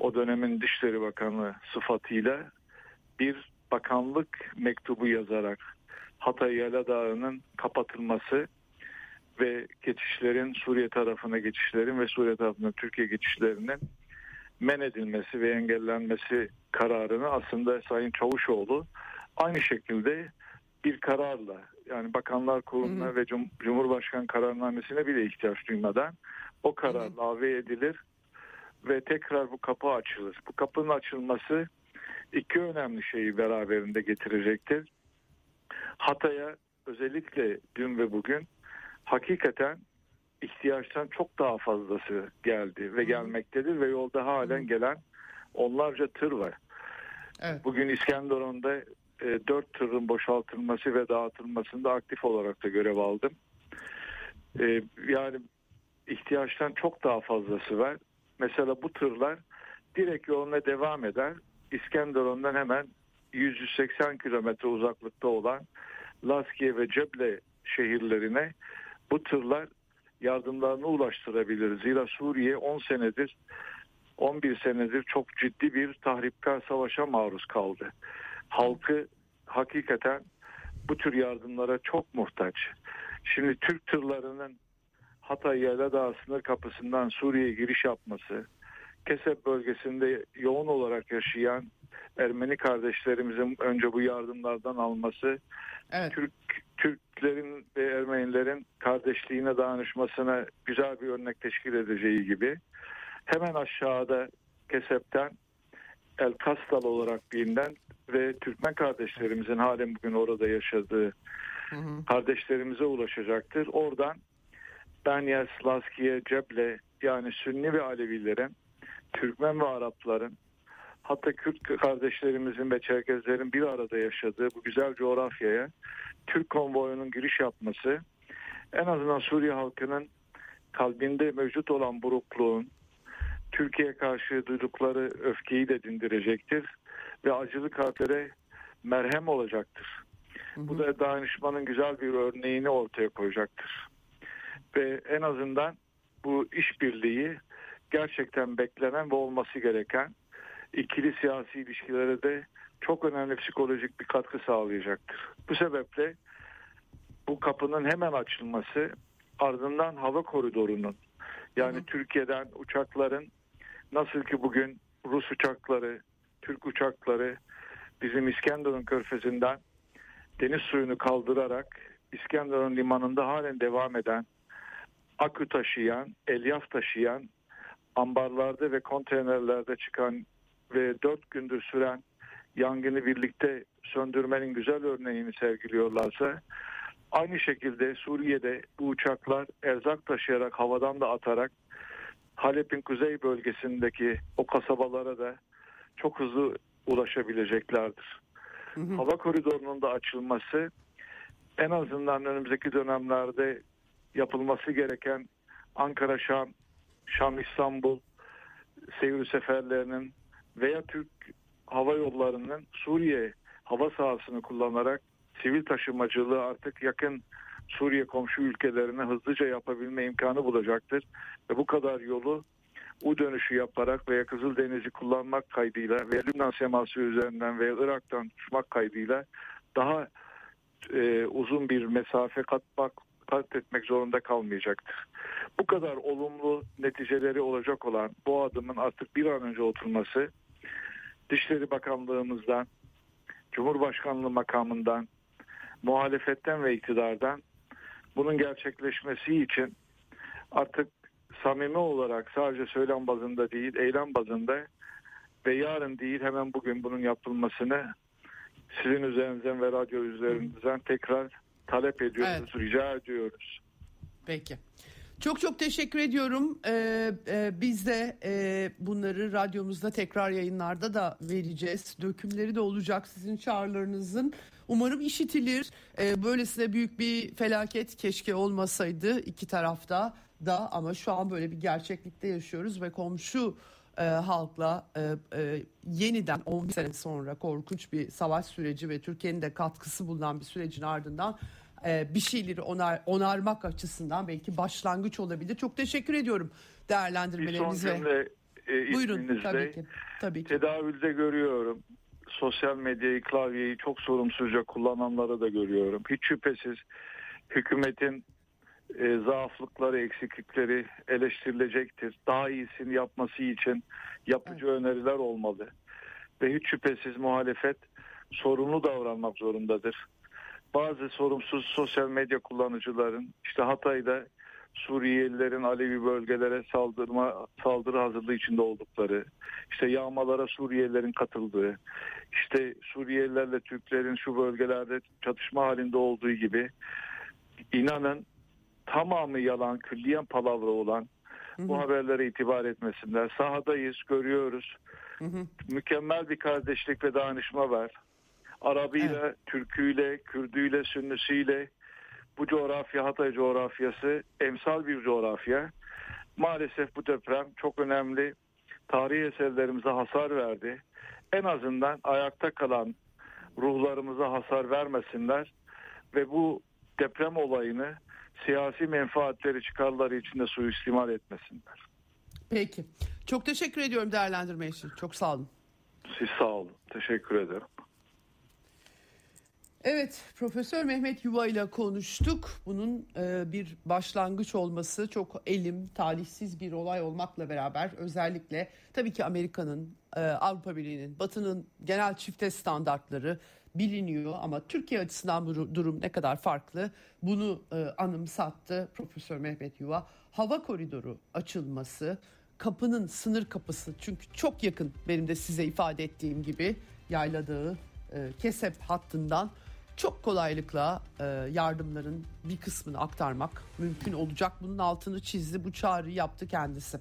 o dönemin Dışişleri Bakanı sıfatıyla bir bakanlık mektubu yazarak Hatay Yaladağı'nın kapatılması ve geçişlerin Suriye tarafına geçişlerin ve Suriye tarafına Türkiye geçişlerinin men edilmesi ve engellenmesi kararını aslında Sayın Çavuşoğlu aynı şekilde bir kararla yani Bakanlar Kurulu'na ve Cum Cumhurbaşkanı kararnamesine bile ihtiyaç duymadan o karar lave edilir ve tekrar bu kapı açılır. Bu kapının açılması iki önemli şeyi beraberinde getirecektir. Hatay'a özellikle dün ve bugün hakikaten ihtiyaçtan çok daha fazlası geldi ve gelmektedir ve yolda halen gelen onlarca tır var. Evet. Bugün İskenderun'da e, 4 tırın boşaltılması ve dağıtılmasında aktif olarak da görev aldım. E, yani ihtiyaçtan çok daha fazlası var. Mesela bu tırlar direkt yoluna devam eder. İskenderun'dan hemen 180 kilometre uzaklıkta olan Laskiye ve Ceble şehirlerine bu tırlar yardımlarını ulaştırabilir. Zira Suriye 10 senedir 11 senedir çok ciddi bir tahripkar savaşa maruz kaldı. Halkı hakikaten bu tür yardımlara çok muhtaç. Şimdi Türk tırlarının Hatay Yayladağ sınır kapısından Suriye'ye giriş yapması, Kesep bölgesinde yoğun olarak yaşayan Ermeni kardeşlerimizin önce bu yardımlardan alması, evet. Türk Türklerin ve Ermenilerin kardeşliğine dayanışmasına güzel bir örnek teşkil edeceği gibi hemen aşağıda Kesep'ten El Kastal olarak bilinen ve Türkmen kardeşlerimizin halen bugün orada yaşadığı hı hı. kardeşlerimize ulaşacaktır. Oradan Banyas, Laskiye, Ceble yani Sünni ve Alevilerin, Türkmen ve Arapların hatta Kürt kardeşlerimizin ve Çerkezlerin bir arada yaşadığı bu güzel coğrafyaya Türk konvoyunun giriş yapması en azından Suriye halkının kalbinde mevcut olan burukluğun Türkiye karşı duydukları öfkeyi de dindirecektir ve acılı kalplere merhem olacaktır. Hı hı. Bu da dayanışmanın güzel bir örneğini ortaya koyacaktır. Ve en azından bu işbirliği gerçekten beklenen ve olması gereken ikili siyasi ilişkilere de çok önemli psikolojik bir katkı sağlayacaktır. Bu sebeple bu kapının hemen açılması ardından hava koridorunun yani hı hı. Türkiye'den uçakların nasıl ki bugün Rus uçakları, Türk uçakları bizim İskenderun körfezinden deniz suyunu kaldırarak İskenderun limanında halen devam eden akü taşıyan, elyaf taşıyan ambarlarda ve konteynerlerde çıkan ve dört gündür süren yangını birlikte söndürmenin güzel örneğini sergiliyorlarsa aynı şekilde Suriye'de bu uçaklar erzak taşıyarak havadan da atarak Halep'in kuzey bölgesindeki o kasabalara da çok hızlı ulaşabileceklerdir. Hı hı. Hava koridorunun da açılması en azından önümüzdeki dönemlerde yapılması gereken Ankara Şam, Şam İstanbul seyir seferlerinin veya Türk Hava Yolları'nın Suriye hava sahasını kullanarak sivil taşımacılığı artık yakın Suriye komşu ülkelerine hızlıca yapabilme imkanı bulacaktır. Ve bu kadar yolu U dönüşü yaparak veya Kızıldeniz'i kullanmak kaydıyla veya Lübnan seması üzerinden veya Irak'tan uçmak kaydıyla daha e, uzun bir mesafe katmak kat etmek zorunda kalmayacaktır. Bu kadar olumlu neticeleri olacak olan bu adımın artık bir an önce oturması Dışişleri Bakanlığımızdan, Cumhurbaşkanlığı makamından, muhalefetten ve iktidardan bunun gerçekleşmesi için artık samimi olarak sadece söylem bazında değil eylem bazında ve yarın değil hemen bugün bunun yapılmasını sizin üzerinizden ve radyo üzerinizden tekrar talep ediyoruz, evet. rica ediyoruz. Peki. Çok çok teşekkür ediyorum. Ee, e, biz de e, bunları radyomuzda tekrar yayınlarda da vereceğiz. Dökümleri de olacak sizin çağrılarınızın. Umarım işitilir. Ee, böylesine büyük bir felaket keşke olmasaydı iki tarafta da ama şu an böyle bir gerçeklikte yaşıyoruz ve komşu e, halkla e, e, yeniden 10 sene sonra korkunç bir savaş süreci ve Türkiye'nin de katkısı bulunan bir sürecin ardından e, bir şeyleri onar, onarmak açısından belki başlangıç olabilir. Çok teşekkür ediyorum değerlendirmeleriniz ve cümle, e, Buyurun tabii ki. Tabii ki. Tedavülde görüyorum. Sosyal medyayı, klavyeyi çok sorumsuzca kullananları da görüyorum. Hiç şüphesiz hükümetin e, zaaflıkları, eksiklikleri eleştirilecektir. Daha iyisini yapması için yapıcı evet. öneriler olmalı. Ve hiç şüphesiz muhalefet sorumlu davranmak zorundadır bazı sorumsuz sosyal medya kullanıcıların işte Hatay'da Suriyelilerin Alevi bölgelere saldırma saldırı hazırlığı içinde oldukları, işte yağmalara Suriyelilerin katıldığı, işte Suriyelilerle Türklerin şu bölgelerde çatışma halinde olduğu gibi inanın tamamı yalan, külliyen palavra olan bu haberlere itibar etmesinler. Sahadayız, görüyoruz. Hı hı. Mükemmel bir kardeşlik ve dayanışma var. Arabıyla, evet. Türküyle, Kürdüyle, Sünnisiyle bu coğrafya Hatay coğrafyası emsal bir coğrafya. Maalesef bu deprem çok önemli tarihi eserlerimize hasar verdi. En azından ayakta kalan ruhlarımıza hasar vermesinler ve bu deprem olayını siyasi menfaatleri çıkarları içinde suistimal etmesinler. Peki. Çok teşekkür ediyorum değerlendirme için. Çok sağ olun. Siz sağ olun. Teşekkür ederim. Evet, Profesör Mehmet Yuva ile konuştuk. Bunun e, bir başlangıç olması çok elim, talihsiz bir olay olmakla beraber özellikle tabii ki Amerika'nın, e, Avrupa Birliği'nin, Batı'nın genel çifte standartları biliniyor ama Türkiye açısından bu durum ne kadar farklı bunu e, anımsattı Profesör Mehmet Yuva. Hava koridoru açılması, kapının sınır kapısı çünkü çok yakın benim de size ifade ettiğim gibi Yayla e, Kesep hattından çok kolaylıkla e, yardımların bir kısmını aktarmak mümkün olacak. Bunun altını çizdi, bu çağrıyı yaptı kendisi.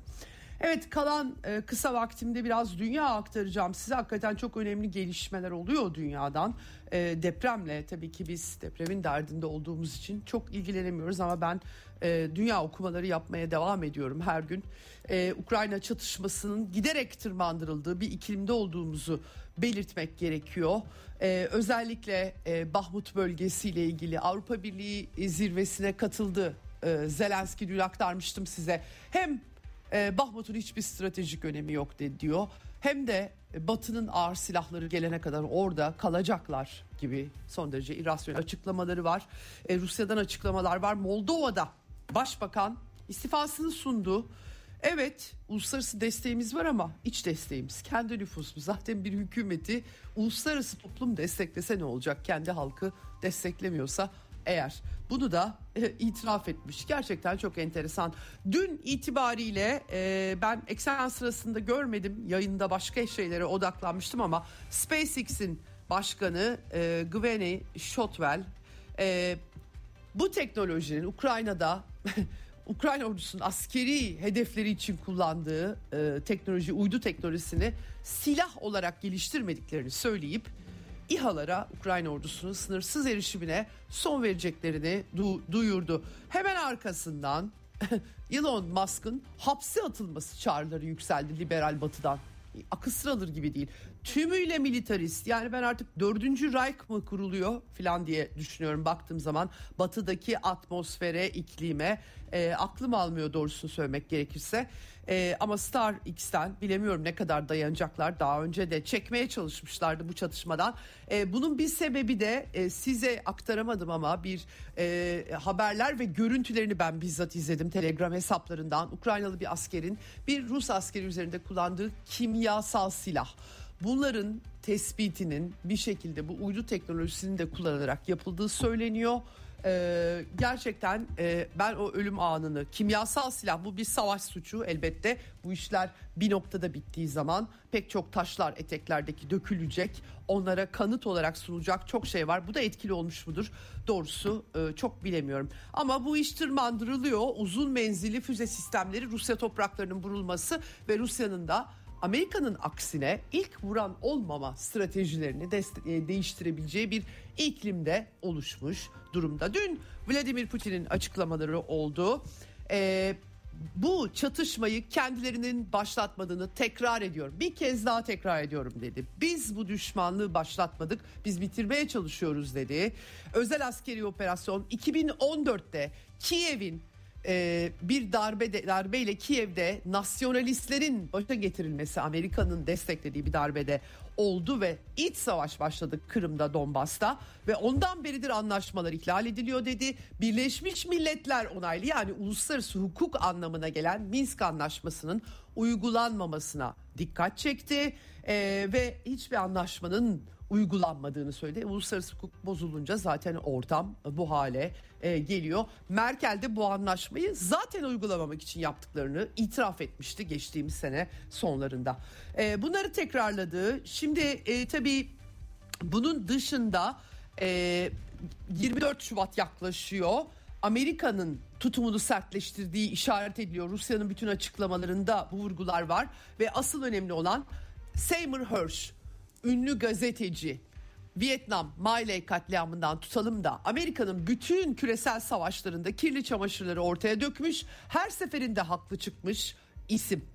Evet kalan e, kısa vaktimde biraz dünya aktaracağım. Size hakikaten çok önemli gelişmeler oluyor dünyadan. E, depremle tabii ki biz depremin derdinde olduğumuz için çok ilgilenemiyoruz ama ben e, dünya okumaları yapmaya devam ediyorum her gün. E, Ukrayna çatışmasının giderek tırmandırıldığı bir iklimde olduğumuzu belirtmek gerekiyor. Özellikle e, Bahmut bölgesiyle ilgili Avrupa Birliği zirvesine katıldı. Ee, Zelenski dün aktarmıştım size. Hem e, Bahmut'un hiçbir stratejik önemi yok de, diyor. Hem de Batı'nın ağır silahları gelene kadar orada kalacaklar gibi son derece irrasyonel açıklamaları var. E, Rusya'dan açıklamalar var. Moldova'da başbakan istifasını sundu. Evet uluslararası desteğimiz var ama iç desteğimiz kendi nüfusumuz zaten bir hükümeti uluslararası toplum desteklese ne olacak kendi halkı desteklemiyorsa eğer. Bunu da e, itiraf etmiş. Gerçekten çok enteresan. Dün itibariyle e, ben eksen sırasında görmedim. Yayında başka şeylere odaklanmıştım ama SpaceX'in başkanı e, Gwynne Shotwell e, bu teknolojinin Ukrayna'da Ukrayna ordusunun askeri hedefleri için kullandığı e, teknoloji, uydu teknolojisini silah olarak geliştirmediklerini söyleyip İHA'lara Ukrayna ordusunun sınırsız erişimine son vereceklerini du- duyurdu. Hemen arkasından Elon Musk'ın hapse atılması çağrıları yükseldi liberal batıdan. Akıl alır gibi değil. Tümüyle militarist yani ben artık dördüncü Reich mı kuruluyor falan diye düşünüyorum baktığım zaman batıdaki atmosfere, iklime e, aklım almıyor doğrusunu söylemek gerekirse. E, ama Star X'ten bilemiyorum ne kadar dayanacaklar. Daha önce de çekmeye çalışmışlardı bu çatışmadan. E, bunun bir sebebi de e, size aktaramadım ama bir e, haberler ve görüntülerini ben bizzat izledim Telegram hesaplarından. Ukraynalı bir askerin bir Rus askeri üzerinde kullandığı kimyasal silah. Bunların tespitinin bir şekilde bu uydu teknolojisini de kullanarak yapıldığı söyleniyor. Ee, gerçekten e, ben o ölüm anını kimyasal silah bu bir savaş suçu elbette. Bu işler bir noktada bittiği zaman pek çok taşlar eteklerdeki dökülecek onlara kanıt olarak sunulacak çok şey var. Bu da etkili olmuş mudur? Doğrusu e, çok bilemiyorum. Ama bu iş tırmandırılıyor. Uzun menzilli füze sistemleri Rusya topraklarının vurulması ve Rusya'nın da Amerika'nın aksine ilk vuran olmama stratejilerini e, değiştirebileceği bir iklimde oluşmuş durumda. Dün Vladimir Putin'in açıklamaları oldu. Ee, bu çatışmayı kendilerinin başlatmadığını tekrar ediyorum. Bir kez daha tekrar ediyorum dedi. Biz bu düşmanlığı başlatmadık. Biz bitirmeye çalışıyoruz dedi. Özel askeri operasyon 2014'te Kiev'in e, bir darbe de, darbeyle Kiev'de nasyonalistlerin başa getirilmesi Amerika'nın desteklediği bir darbede oldu ve iç savaş başladı Kırım'da Donbas'ta ve ondan beridir anlaşmalar ihlal ediliyor dedi. Birleşmiş Milletler onaylı yani uluslararası hukuk anlamına gelen Minsk anlaşmasının uygulanmamasına dikkat çekti ee, ve hiçbir anlaşmanın uygulanmadığını söyledi. Uluslararası hukuk bozulunca zaten ortam bu hale e, geliyor. Merkel de bu anlaşmayı zaten uygulamamak için yaptıklarını itiraf etmişti geçtiğimiz sene sonlarında. E, bunları tekrarladı. Şimdi e, tabii bunun dışında e, 24 Şubat yaklaşıyor. Amerika'nın tutumunu sertleştirdiği işaret ediliyor. Rusya'nın bütün açıklamalarında bu vurgular var ve asıl önemli olan Seymour Hersh ünlü gazeteci Vietnam Miley katliamından tutalım da Amerika'nın bütün küresel savaşlarında kirli çamaşırları ortaya dökmüş. Her seferinde haklı çıkmış isim.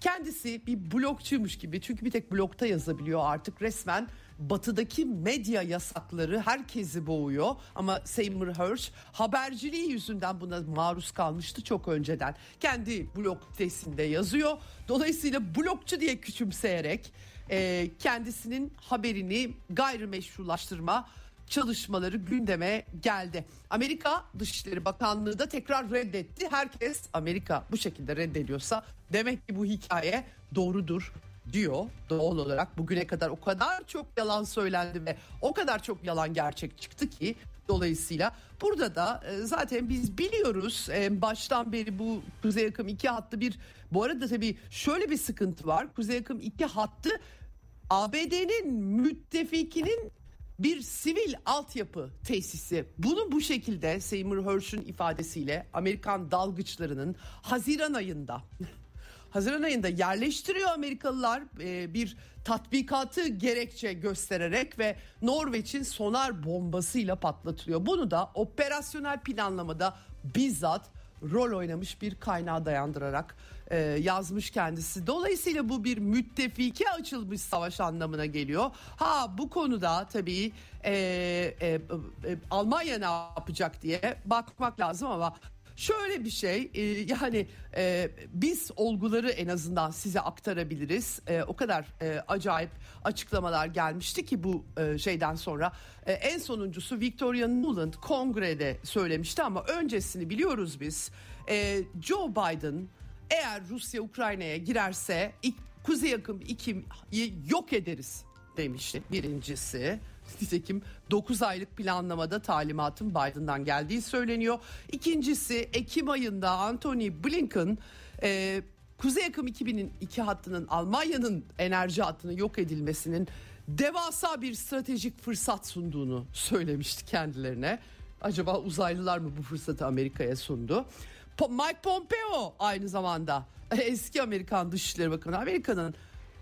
Kendisi bir blogçuymuş gibi çünkü bir tek blogta yazabiliyor artık resmen batıdaki medya yasakları herkesi boğuyor ama Seymour Hersh haberciliği yüzünden buna maruz kalmıştı çok önceden. Kendi blog sitesinde yazıyor. Dolayısıyla blogçu diye küçümseyerek e, kendisinin haberini gayrimeşrulaştırma çalışmaları gündeme geldi. Amerika Dışişleri Bakanlığı da tekrar reddetti. Herkes Amerika bu şekilde reddediyorsa demek ki bu hikaye doğrudur diyor doğal olarak bugüne kadar o kadar çok yalan söylendi ve o kadar çok yalan gerçek çıktı ki dolayısıyla burada da e, zaten biz biliyoruz e, baştan beri bu Kuzey Akım 2 hattı bir bu arada tabii şöyle bir sıkıntı var Kuzey Akım 2 hattı ABD'nin müttefikinin bir sivil altyapı tesisi. Bunu bu şekilde Seymour Hersh'ün ifadesiyle Amerikan dalgıçlarının Haziran ayında Haziran ayında yerleştiriyor Amerikalılar e, bir tatbikatı gerekçe göstererek ve Norveç'in sonar bombasıyla patlatılıyor. Bunu da operasyonel planlamada bizzat rol oynamış bir kaynağa dayandırarak e, yazmış kendisi. Dolayısıyla bu bir müttefike açılmış savaş anlamına geliyor. Ha bu konuda tabii e, e, e, Almanya ne yapacak diye bakmak lazım ama Şöyle bir şey e, yani e, biz olguları en azından size aktarabiliriz. E, o kadar acayip açıklamalar gelmişti ki bu şeyden sonra. En sonuncusu Victoria Nuland kongrede söylemişti ama öncesini biliyoruz biz. Joe Biden eğer Rusya Ukrayna'ya girerse ilk Kuzey Akım 2'yi yok ederiz demişti birincisi. Nitekim 9 aylık planlamada talimatın Biden'dan geldiği söyleniyor. İkincisi Ekim ayında Anthony Blinken e, Kuzey Akım 2000'in iki hattının Almanya'nın enerji hattının yok edilmesinin devasa bir stratejik fırsat sunduğunu söylemişti kendilerine. Acaba uzaylılar mı bu fırsatı Amerika'ya sundu? Mike Pompeo aynı zamanda eski Amerikan Dışişleri Bakanı Amerika'nın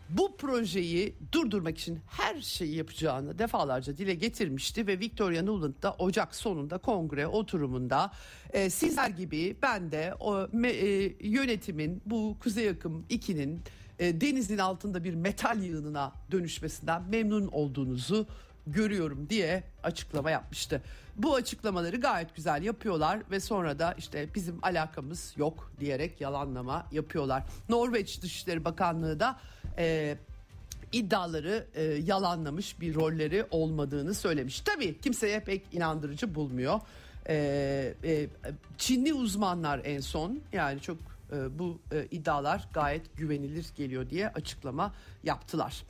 bu projeyi durdurmak için her şeyi yapacağını defalarca dile getirmişti ve Victoria Nuland da Ocak sonunda kongre oturumunda e, sizler gibi ben de o me, e, yönetimin bu Kuzey Akım 2'nin e, denizin altında bir metal yığınına dönüşmesinden memnun olduğunuzu görüyorum diye açıklama yapmıştı. Bu açıklamaları gayet güzel yapıyorlar ve sonra da işte bizim alakamız yok diyerek yalanlama yapıyorlar. Norveç Dışişleri Bakanlığı da e, iddiaları e, yalanlamış bir rolleri olmadığını söylemiş. Tabii kimseye pek inandırıcı bulmuyor. E, e, Çinli uzmanlar en son yani çok e, bu e, iddialar gayet güvenilir geliyor diye açıklama yaptılar.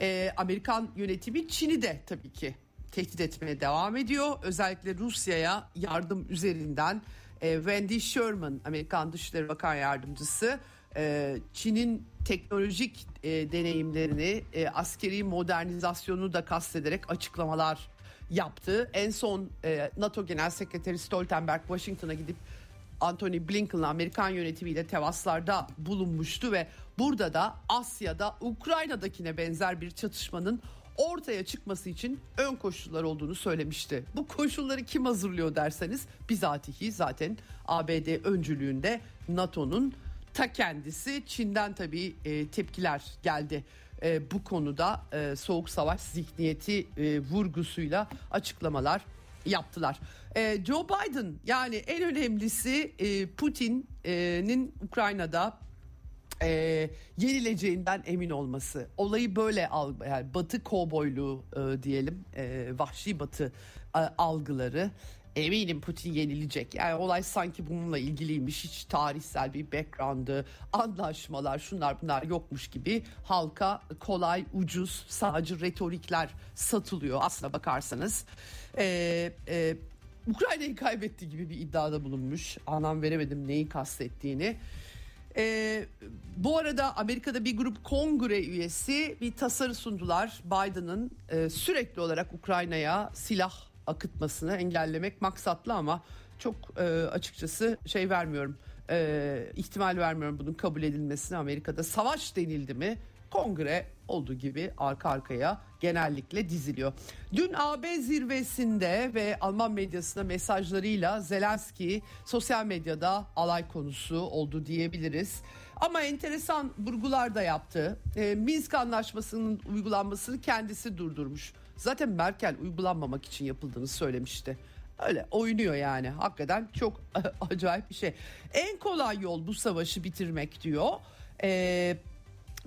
E, Amerikan yönetimi Çin'i de tabii ki tehdit etmeye devam ediyor. Özellikle Rusya'ya yardım üzerinden e, Wendy Sherman Amerikan Dışişleri Bakan Yardımcısı e, Çin'in teknolojik e, deneyimlerini e, askeri modernizasyonu da kastederek açıklamalar yaptı. En son e, NATO Genel Sekreteri Stoltenberg Washington'a gidip Anthony Blinken'la Amerikan yönetimiyle temaslarda bulunmuştu ve burada da Asya'da Ukrayna'dakine benzer bir çatışmanın ortaya çıkması için ön koşullar olduğunu söylemişti. Bu koşulları kim hazırlıyor derseniz bizatihi zaten ABD öncülüğünde NATO'nun ta kendisi Çin'den tabii e, tepkiler geldi. E, bu konuda e, soğuk savaş zihniyeti e, vurgusuyla açıklamalar yaptılar. E, Joe Biden yani en önemlisi e, Putin'in Ukrayna'da e, yenileceğinden emin olması. Olayı böyle al, yani Batı kovboyluğu e, diyelim, e, vahşi Batı e, algıları. Eminim Putin yenilecek. Yani olay sanki bununla ilgiliymiş. Hiç tarihsel bir background'ı, anlaşmalar, şunlar bunlar yokmuş gibi halka kolay, ucuz, sadece retorikler satılıyor aslına bakarsanız. Ee, e, Ukrayna'yı kaybetti gibi bir iddiada bulunmuş. Anlam veremedim neyi kastettiğini. Ee, bu arada Amerika'da bir grup kongre üyesi bir tasarı sundular. Biden'ın e, sürekli olarak Ukrayna'ya silah akıtmasını engellemek maksatlı ama çok e, açıkçası şey vermiyorum. E, ihtimal vermiyorum bunun kabul edilmesine Amerika'da savaş denildi mi kongre olduğu gibi arka arkaya genellikle diziliyor. Dün AB zirvesinde ve Alman medyasına mesajlarıyla Zelenski sosyal medyada alay konusu oldu diyebiliriz. Ama enteresan vurgular da yaptı. E, Minsk anlaşmasının uygulanmasını kendisi durdurmuş. Zaten Merkel uygulanmamak için yapıldığını söylemişti. Öyle oynuyor yani hakikaten çok acayip bir şey. En kolay yol bu savaşı bitirmek diyor. Ee,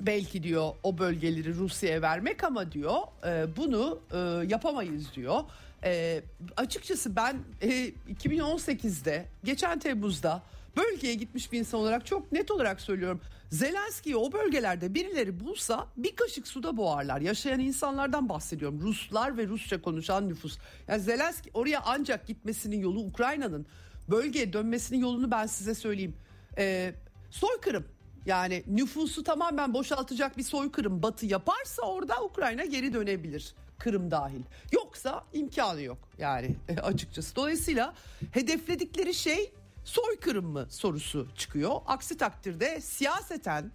belki diyor o bölgeleri Rusya'ya vermek ama diyor e, bunu e, yapamayız diyor. E, açıkçası ben e, 2018'de geçen Temmuz'da bölgeye gitmiş bir insan olarak çok net olarak söylüyorum. Zelenski'yi o bölgelerde birileri bulsa bir kaşık suda boğarlar. Yaşayan insanlardan bahsediyorum. Ruslar ve Rusça konuşan nüfus. Yani Zelenski oraya ancak gitmesinin yolu Ukrayna'nın bölgeye dönmesinin yolunu ben size söyleyeyim. Ee, soykırım yani nüfusu tamamen boşaltacak bir soykırım Batı yaparsa orada Ukrayna geri dönebilir. Kırım dahil. Yoksa imkanı yok yani açıkçası. Dolayısıyla hedefledikleri şey soykırım mı sorusu çıkıyor. Aksi takdirde siyaseten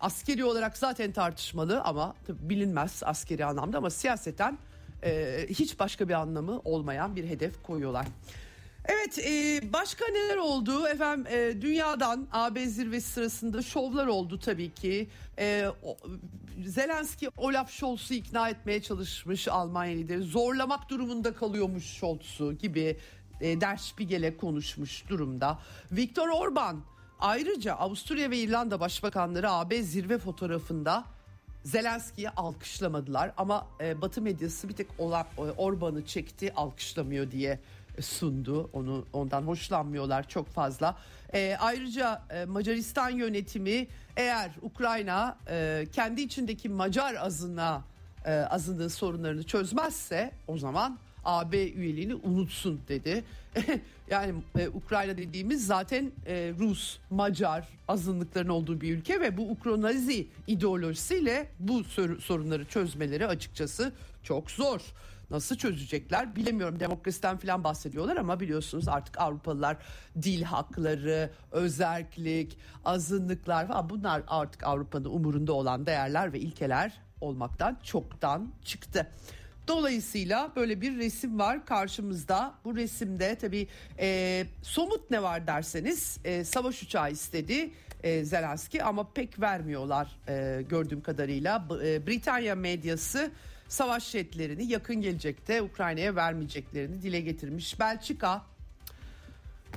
askeri olarak zaten tartışmalı ama bilinmez askeri anlamda ama siyaseten e, hiç başka bir anlamı olmayan bir hedef koyuyorlar. Evet e, başka neler oldu? Efendim e, dünyadan AB zirvesi sırasında şovlar oldu tabii ki. E, o, Zelenski Olaf Scholz'u ikna etmeye çalışmış Almanya lideri. Zorlamak durumunda kalıyormuş Scholz'u gibi e, Der Spiegel'e konuşmuş durumda. Viktor Orban ayrıca Avusturya ve İrlanda başbakanları AB zirve fotoğrafında Zelenski'yi alkışlamadılar. Ama e, Batı medyası bir tek Orban'ı çekti alkışlamıyor diye sundu. Onu ondan hoşlanmıyorlar çok fazla. E, ayrıca e, Macaristan yönetimi eğer Ukrayna e, kendi içindeki Macar azına e, azınlığın sorunlarını çözmezse o zaman AB üyeliğini unutsun dedi. yani e, Ukrayna dediğimiz zaten e, Rus, Macar azınlıkların olduğu bir ülke ve bu Ukronazi ideolojisiyle bu sorunları çözmeleri açıkçası çok zor. Nasıl çözecekler bilemiyorum. Demokrasiden falan bahsediyorlar ama biliyorsunuz artık Avrupalılar dil hakları, özerklik, azınlıklar falan bunlar artık Avrupa'nın umurunda olan değerler ve ilkeler olmaktan çoktan çıktı. Dolayısıyla böyle bir resim var karşımızda. Bu resimde tabii e, somut ne var derseniz e, savaş uçağı istedi e, Zelenski ama pek vermiyorlar e, gördüğüm kadarıyla. E, Britanya medyası savaş jetlerini yakın gelecekte Ukrayna'ya vermeyeceklerini dile getirmiş. Belçika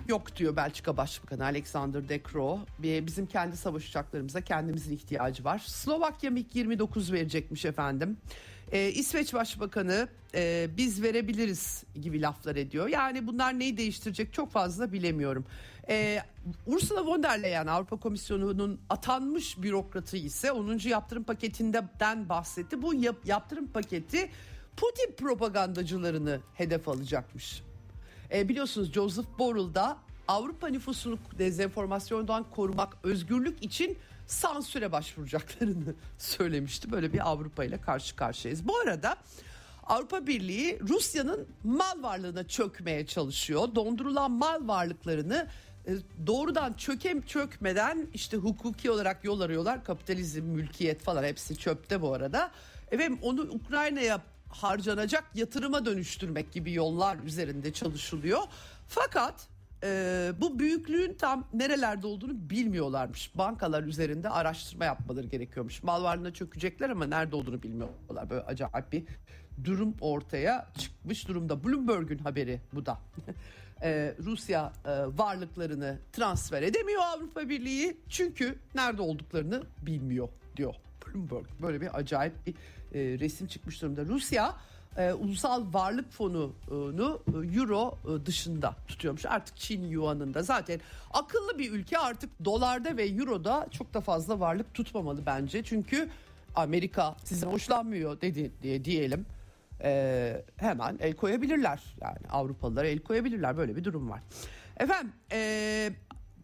yok diyor Belçika Başbakanı Alexander De Croo. Bizim kendi savaş uçaklarımıza kendimizin ihtiyacı var. Slovakya MiG-29 verecekmiş efendim. Ee, İsveç Başbakanı e, biz verebiliriz gibi laflar ediyor. Yani bunlar neyi değiştirecek çok fazla bilemiyorum. Ee, Ursula von der Leyen Avrupa Komisyonu'nun atanmış bürokratı ise 10. yaptırım paketinden bahsetti. Bu yap, yaptırım paketi Putin propagandacılarını hedef alacakmış. Ee, biliyorsunuz Joseph Borrell da Avrupa nüfusunu dezenformasyondan korumak, özgürlük için sansüre başvuracaklarını söylemişti. Böyle bir Avrupa ile karşı karşıyayız. Bu arada Avrupa Birliği Rusya'nın mal varlığına çökmeye çalışıyor. Dondurulan mal varlıklarını doğrudan çökem çökmeden işte hukuki olarak yol arıyorlar. Kapitalizm, mülkiyet falan hepsi çöpte bu arada. Ve onu Ukrayna'ya harcanacak yatırıma dönüştürmek gibi yollar üzerinde çalışılıyor. Fakat e, bu büyüklüğün tam nerelerde olduğunu bilmiyorlarmış. Bankalar üzerinde araştırma yapmaları gerekiyormuş. Mal varlığına çökecekler ama nerede olduğunu bilmiyorlar. Böyle acayip bir durum ortaya çıkmış durumda. Bloomberg'un haberi bu da. ee, Rusya e, varlıklarını transfer edemiyor Avrupa Birliği çünkü nerede olduklarını bilmiyor diyor Bloomberg. Böyle bir acayip bir e, resim çıkmış durumda. Rusya e, ulusal varlık fonunu e, euro e, dışında tutuyormuş. Artık Çin yuanında zaten akıllı bir ülke artık dolarda ve euroda çok da fazla varlık tutmamalı bence. Çünkü Amerika size hoşlanmıyor dedi diye diyelim. E, hemen el koyabilirler. Yani Avrupalılar el koyabilirler. Böyle bir durum var. Efendim e,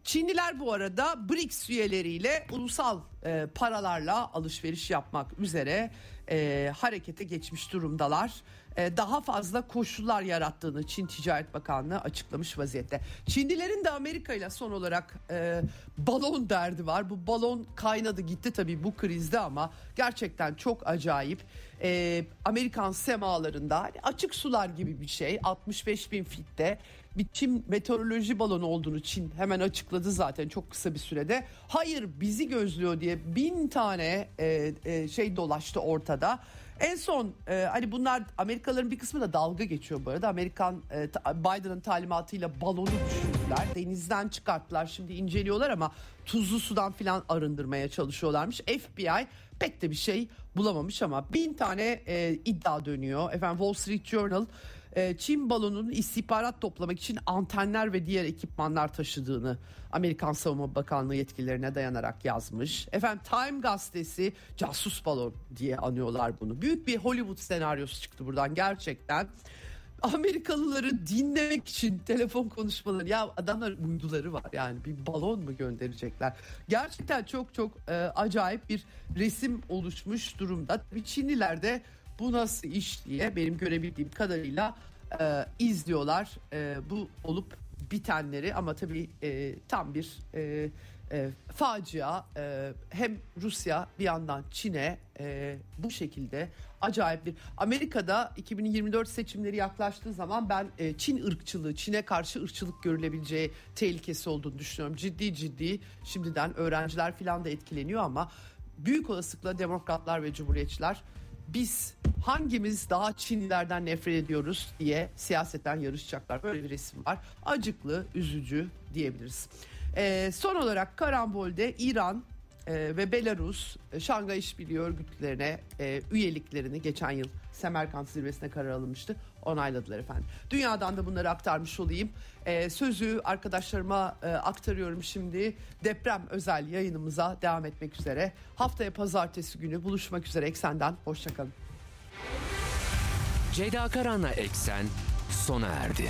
Çinliler bu arada BRICS üyeleriyle ulusal e, paralarla alışveriş yapmak üzere e, harekete geçmiş durumdalar. E, daha fazla koşullar yarattığını Çin Ticaret Bakanlığı açıklamış vaziyette. Çinlilerin de Amerika ile son olarak e, balon derdi var. Bu balon kaynadı gitti tabii bu krizde ama gerçekten çok acayip. E, Amerikan semalarında hani açık sular gibi bir şey 65 bin fitte bir Çin meteoroloji balonu olduğunu Çin hemen açıkladı zaten çok kısa bir sürede. Hayır bizi gözlüyor diye bin tane e, e, şey dolaştı ortada. En son e, hani bunlar Amerikalıların bir kısmı da dalga geçiyor bu arada. Amerikan e, Biden'ın talimatıyla balonu düşürdüler. Denizden çıkarttılar. Şimdi inceliyorlar ama tuzlu sudan filan arındırmaya çalışıyorlarmış. FBI pek de bir şey bulamamış ama bin tane e, iddia dönüyor. Efendim Wall Street Journal e, Çin balonunun istihbarat toplamak için antenler ve diğer ekipmanlar taşıdığını Amerikan Savunma Bakanlığı yetkililerine dayanarak yazmış. Efendim Time gazetesi casus balon diye anıyorlar bunu. Büyük bir Hollywood senaryosu çıktı buradan gerçekten. Amerikalıları dinlemek için telefon konuşmaları ya adamlar uyduları var yani bir balon mu gönderecekler gerçekten çok çok e, acayip bir resim oluşmuş durumda tabii Çinliler de bu nasıl iş diye benim görebildiğim kadarıyla e, izliyorlar. E, bu olup bitenleri ama tabii e, tam bir e, e, facia e, hem Rusya bir yandan Çin'e e, bu şekilde acayip bir Amerika'da 2024 seçimleri yaklaştığı zaman ben e, Çin ırkçılığı Çin'e karşı ırkçılık görülebileceği tehlikesi olduğunu düşünüyorum. Ciddi ciddi. Şimdiden öğrenciler falan da etkileniyor ama büyük olasılıkla demokratlar ve cumhuriyetçiler biz hangimiz daha Çinlilerden nefret ediyoruz diye siyasetten yarışacaklar. Böyle bir resim var. Acıklı, üzücü diyebiliriz. Ee, son olarak karambolde İran e, ve Belarus e, Şangay İşbirliği Örgütlerine e, üyeliklerini geçen yıl Semerkant zirvesine karar alınmıştı. Onayladılar efendim. Dünyadan da bunları aktarmış olayım. E, sözü arkadaşlarıma e, aktarıyorum şimdi. Deprem özel yayınımıza devam etmek üzere. Haftaya pazartesi günü buluşmak üzere Eksen'den. Hoşçakalın. Ceyda Karan'la Eksen sona erdi.